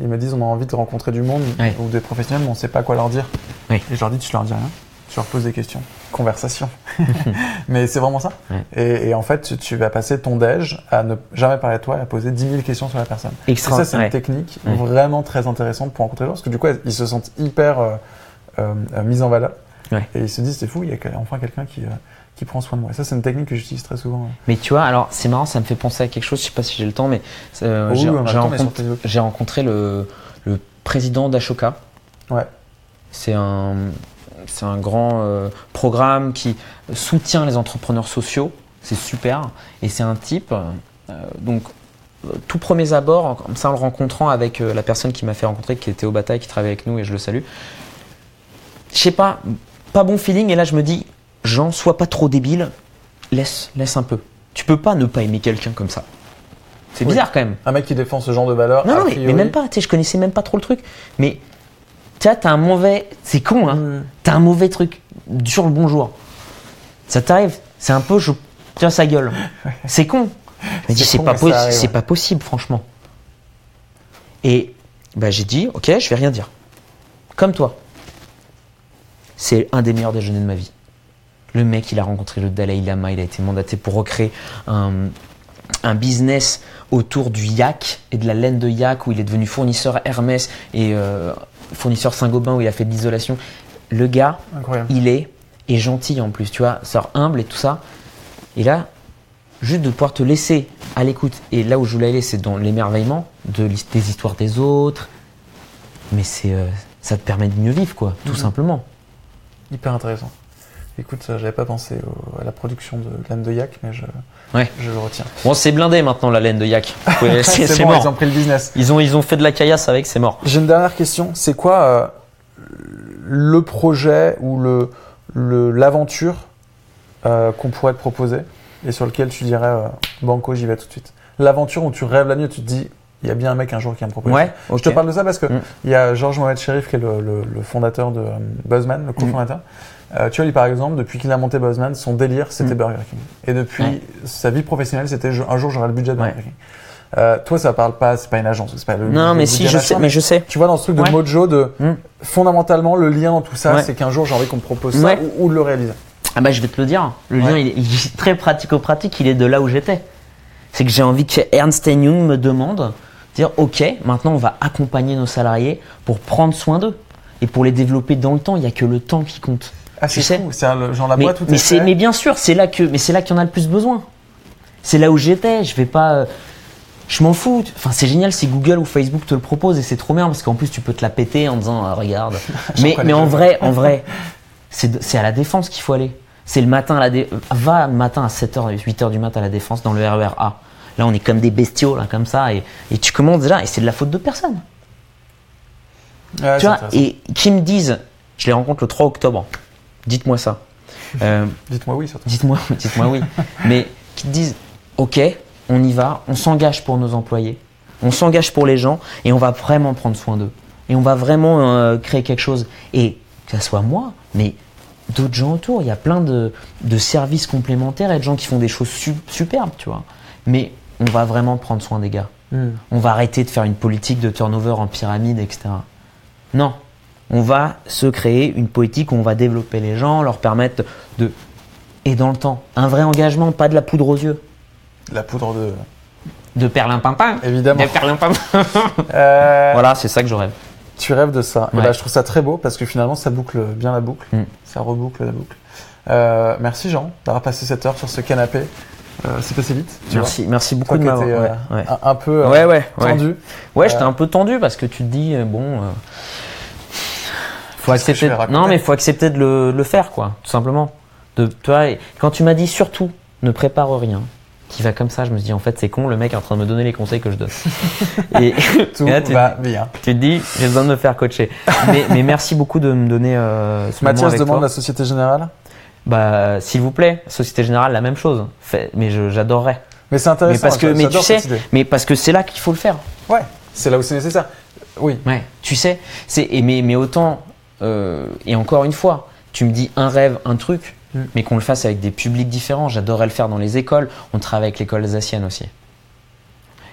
ils me disent on a envie de rencontrer du monde ou des professionnels, mais on sait pas quoi leur dire. Oui. Et je leur dis, tu leur dis rien. Tu leur poses des questions. Conversation. (laughs) (laughs) mais c'est vraiment ça. Et, et en fait, tu, tu vas passer ton déj à ne jamais parler de toi et à poser 10 000 questions sur la personne. Et ça, c'est ouais. une technique vraiment très intéressante pour rencontrer les gens, parce que du coup, ils se sentent hyper euh, euh, euh, mis en valeur. Ouais. Et ils se disent, c'est fou, il y a enfin quelqu'un qui, euh, qui prend soin de moi. Et ça, c'est une technique que j'utilise très souvent. Mais tu vois, alors c'est marrant, ça me fait penser à quelque chose, je sais pas si j'ai le temps, mais euh, Oh j'ai rencontré, le, le président d'Ashoka. Ouais. C'est un, c'est un grand euh, programme qui soutient les entrepreneurs sociaux. C'est super. Et c'est un type, euh, donc, tout premiers abords, comme ça en le rencontrant avec la personne qui m'a fait rencontrer, qui était au bataille, qui travaille avec nous, et je le salue. Je sais pas, pas bon feeling. Et là, je me dis, Jean, sois pas trop débile, laisse, laisse un peu. Tu peux pas ne pas aimer quelqu'un comme ça. C'est Oui. bizarre quand même. Un mec qui défend ce genre de valeur. Non, non, mais, même pas, tu sais, je connaissais même pas trop le truc. Mais, tu t'as un mauvais. C'est con, hein. Mm. T'as un mauvais truc sur le bonjour. Ça t'arrive, c'est un peu, je tiens sa gueule. (laughs) C'est con. Je me dis, C'est pas possible, franchement. Et bah, j'ai dit, ok, je vais rien dire. Comme toi. C'est un des meilleurs déjeuners de ma vie. Le mec, il a rencontré le Dalai Lama, il a été mandaté pour recréer un, un business autour du yak et de la laine de yak où il est devenu fournisseur Hermès et euh, fournisseur Saint-Gobain où il a fait de l'isolation. Le gars, Incroyable. il est, gentil en plus, tu vois, sort humble et tout ça. Et là, juste de pouvoir te laisser à l'écoute. Et là où je voulais aller, c'est dans l'émerveillement de, des histoires des autres. Mais c'est, euh, ça te permet de mieux vivre, quoi, tout Mhm. simplement. Hyper intéressant. Écoute, j'avais pas pensé au- à la production de laine de yak, mais je, Ouais. je le retiens. Bon, c'est blindé maintenant la laine de yak. (laughs) Ouais, c'est, bon, mort. ils ont pris le business. Ils ont, ils ont fait de la caillasse avec, c'est mort. J'ai une dernière question. C'est quoi euh, le projet ou le le- l'aventure euh, qu'on pourrait te proposer et sur lequel tu dirais euh, Banco, j'y vais tout de suite. L'aventure où tu rêves la nuit, et tu te dis il y a bien un mec un jour qui va me proposer. Ouais. Je te parle de ça parce que Mm. il y a Georges Mohamed Sherif qui est le, le- le fondateur de euh, Buzzman, le cofondateur. Euh, tu vois, lui par exemple, depuis qu'il a monté Buzzman, son délire c'était Mm. Burger King. Et depuis Ouais. sa vie professionnelle, c'était un jour j'aurai le budget de Ouais. Burger King. Euh, toi, ça parle pas, c'est pas une agence, c'est pas le. Non, le mais si, je sais, mais je sais. Tu vois, dans ce truc de. Mojo, de Mm. fondamentalement, le lien dans tout ça, c'est qu'un jour j'ai envie qu'on me propose ça ou, ou de le réaliser. Ah bah je vais te le dire, le lien il est, il est très pratico-pratique, il est de là où j'étais. C'est que j'ai envie que Ernst Young me demande, dire ok, maintenant on va accompagner nos salariés pour prendre soin d'eux et pour les développer dans le temps. Il n'y a que le temps qui compte. Ah, c'est sais. C'est genre la mais, boîte, tout mais c'est mais bien sûr, c'est là que mais c'est là qu'il y en a le plus besoin. C'est là où j'étais. Je vais pas. euh, Je m'en fous. Enfin, c'est génial si Google ou Facebook te le propose et c'est trop bien parce qu'en plus tu peux te la péter en disant ah, regarde. (laughs) mais mais en vrai, (laughs) en vrai, c'est à la défense qu'il faut aller. C'est le matin à la dé- va le matin à 7h 8h du matin à la défense dans le RER A. Là, on est comme des bestiaux là comme ça et, et tu commences déjà et c'est de la faute de personne. Ouais, tu vois et qui me disent je les rencontre le 3 octobre. Dites-moi ça. (laughs) Euh, Dites-moi oui, surtout. Dites-moi, (laughs) dites-moi oui. Mais qui te disent, ok, on y va, on s'engage pour nos employés, on s'engage pour les gens et on va vraiment prendre soin d'eux. Et on va vraiment euh, créer quelque chose. Et que ce soit moi, mais d'autres gens autour. Il y a plein de, de services complémentaires et de gens qui font des choses su- superbes, tu vois. Mais on va vraiment prendre soin des gars. Mm. On va arrêter de faire une politique de turnover en pyramide, etc. Non. On va se créer une politique où on va développer les gens, leur permettre de. Et dans le temps, un vrai engagement, pas de la poudre aux yeux. La poudre de. De perlimpinpin. Évidemment. De perlimpinpin. (laughs) Euh, (laughs) voilà, c'est ça que je rêve. Tu rêves de ça. Et Ouais. bah, je trouve ça très beau parce que finalement, ça boucle bien la boucle. Mm. Ça reboucle la boucle. Euh, merci Jean d'avoir passé cette heure sur ce canapé. Euh, c'est passé vite. Merci, merci beaucoup Toi de m'avoir. euh, ouais. un, un peu euh, Ouais, ouais, ouais. tendu. Ouais, j'étais Euh, un peu tendu parce que tu te dis, euh, bon, faut accepter. Non, mais faut accepter de le, faire, quoi, tout simplement. De, et quand tu m'as dit surtout, ne prépare rien, qui va comme ça, je me dis, en fait, c'est con, le mec est en train de me donner les conseils que je donne. (laughs) et Tout et là, tu, va bien. tu te dis, j'ai besoin de me faire coacher. mais, mais merci beaucoup de me donner ce moment Mathias avec demande toi. la Société Générale. Bah, s'il vous plaît, Société Générale, la même chose. Fait, mais j'adorerais. Mais c'est intéressant. Mais parce que, mais tu sais, mais parce que c'est là qu'il faut le faire. Ouais, c'est là où c'est nécessaire. Oui. Ouais, tu sais, c'est et mais, mais autant euh, et encore une fois, tu me dis un rêve, un truc, Mm. mais qu'on le fasse avec des publics différents. J'adorerais le faire dans les écoles. On travaille avec l'école alsacienne aussi.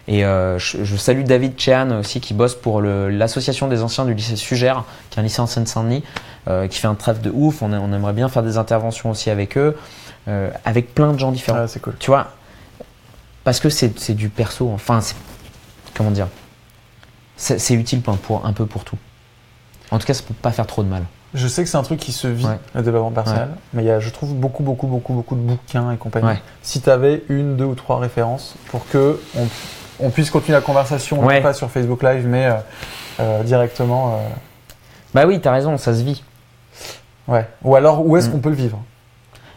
Et euh, je, je salue David Chehan aussi qui bosse pour l'association des anciens du lycée Sugère, qui est un lycée en Seine-Saint-Denis, euh, qui fait un travail de ouf. On, a- on aimerait bien faire des interventions aussi avec eux, euh, avec plein de gens différents. Ouais, c'est cool. Tu vois, parce que c'est du perso. Enfin, comment dire C'est utile pour, pour- un peu pour tout. En tout cas, ça peut pas faire trop de mal. Je sais que c'est un truc qui se vit, Ouais. le développement personnel, mais il y a, je trouve, beaucoup, beaucoup, beaucoup, beaucoup de bouquins et compagnie. Ouais. Si tu avais une, deux ou trois références pour que on, on puisse continuer la conversation, Ouais. pas sur Facebook Live, mais euh, euh, directement. euh, Bah oui, t'as raison, ça se vit. ouais. Ou alors, où est-ce Mm. qu'on peut le vivre?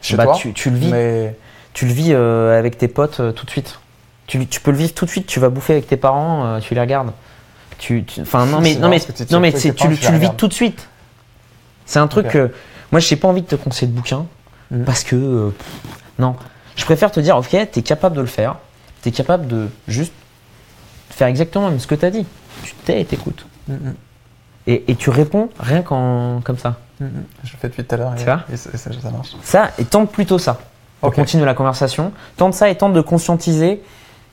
Chez bah, toi tu, tu le vis, Mais tu le vis euh, avec tes potes euh, tout de suite. Tu, tu peux le vivre tout de suite. Tu vas bouffer avec tes parents, euh, tu les regardes. Tu, enfin non mais non mais non mais tu, le- tu vis tout de suite. C'est un truc que moi j'ai pas envie de te conseiller de bouquin Mhm. parce que pff, non. Je préfère te dire ok t'es capable de le faire. T'es capable de juste faire exactement ce que t'as dit. Tu t'es et t'écoutes. Mm, mm, Et, et tu réponds rien qu'en comme ça. mm, je le fais depuis tout à l'heure Tu et, vois et ça, ça- ça marche. Ça, et tente plutôt ça. Pour Ok. continuer la conversation. Tente ça et tente de conscientiser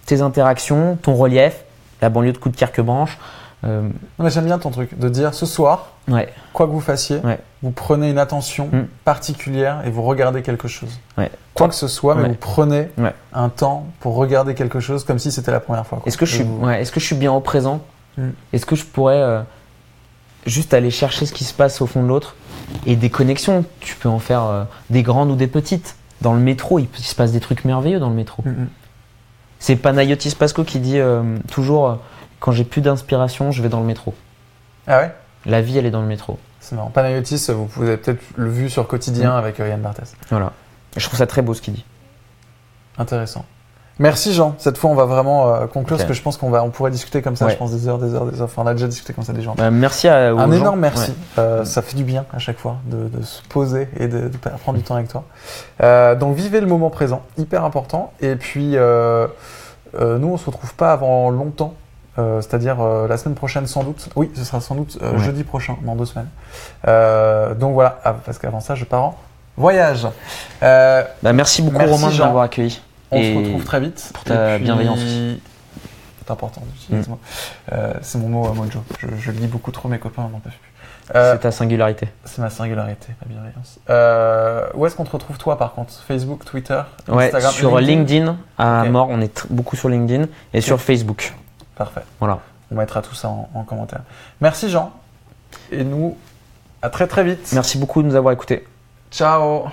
tes interactions, ton relief, la banlieue de Coudekerque-Branche. Euh, j'aime bien ton truc de dire ce soir, ouais, quoi que vous fassiez, Ouais. vous prenez une attention Mm. particulière et vous regardez quelque chose. ouais. Quoi que ce soit, mais Ouais. vous prenez Ouais. un temps pour regarder quelque chose comme si c'était la première fois. Est-ce que, je suis, vous- ouais, est-ce que je suis bien au présent Mm. Est-ce que je pourrais euh, juste aller chercher ce qui se passe au fond de l'autre Et des connexions, tu peux en faire euh, des grandes ou des petites. Dans le métro, il, se passe des trucs merveilleux dans le métro. Mm. C'est Panayotis Pasco qui dit euh, toujours euh, quand j'ai plus d'inspiration, je vais dans le métro. Ah ouais? La vie, elle est dans le métro. C'est marrant. Panayotis, vous, vous avez peut-être le vu sur Quotidien Mm. avec euh, Yann Barthès. Voilà. Je trouve ça très beau ce qu'il dit. Intéressant. Merci Jean. Cette fois, on va vraiment euh, conclure parce que je pense qu'on va, on pourrait discuter comme ça. Ouais. Je pense des heures, des heures, des heures. Enfin, on a déjà discuté comme ça des gens. Bah, merci à aux Un gens. énorme merci. Ouais. Euh, Ça fait du bien à chaque fois de, de se poser et de, de prendre du temps avec toi. Euh, donc vivez le moment présent, hyper important. Et puis nous, on se retrouve pas avant longtemps euh, c'est-à-dire euh, la semaine prochaine sans doute. Oui, ce sera sans doute euh, Ouais. jeudi prochain, dans deux semaines. Donc voilà, Ah, parce qu'avant ça, je pars en voyage. Bah, merci beaucoup Merci, Romain de m'avoir accueilli. on Et se retrouve très vite. pour ta puis- bienveillance. C'est important d'utiliser. Euh, c'est mon mot, Mojo. Je, je le dis beaucoup trop, mes copains n'en peuvent plus. C'est ta singularité. c'est ma singularité, ma bienveillance. Où est-ce qu'on te retrouve toi par contre? Facebook, Twitter, Ouais, Instagram, sur LinkedIn, à mort, on est beaucoup sur LinkedIn et sur Facebook. Parfait. Voilà. On mettra tout ça en, en commentaire. Merci Jean. Et nous, à très très vite. Merci beaucoup de nous avoir écoutés. Ciao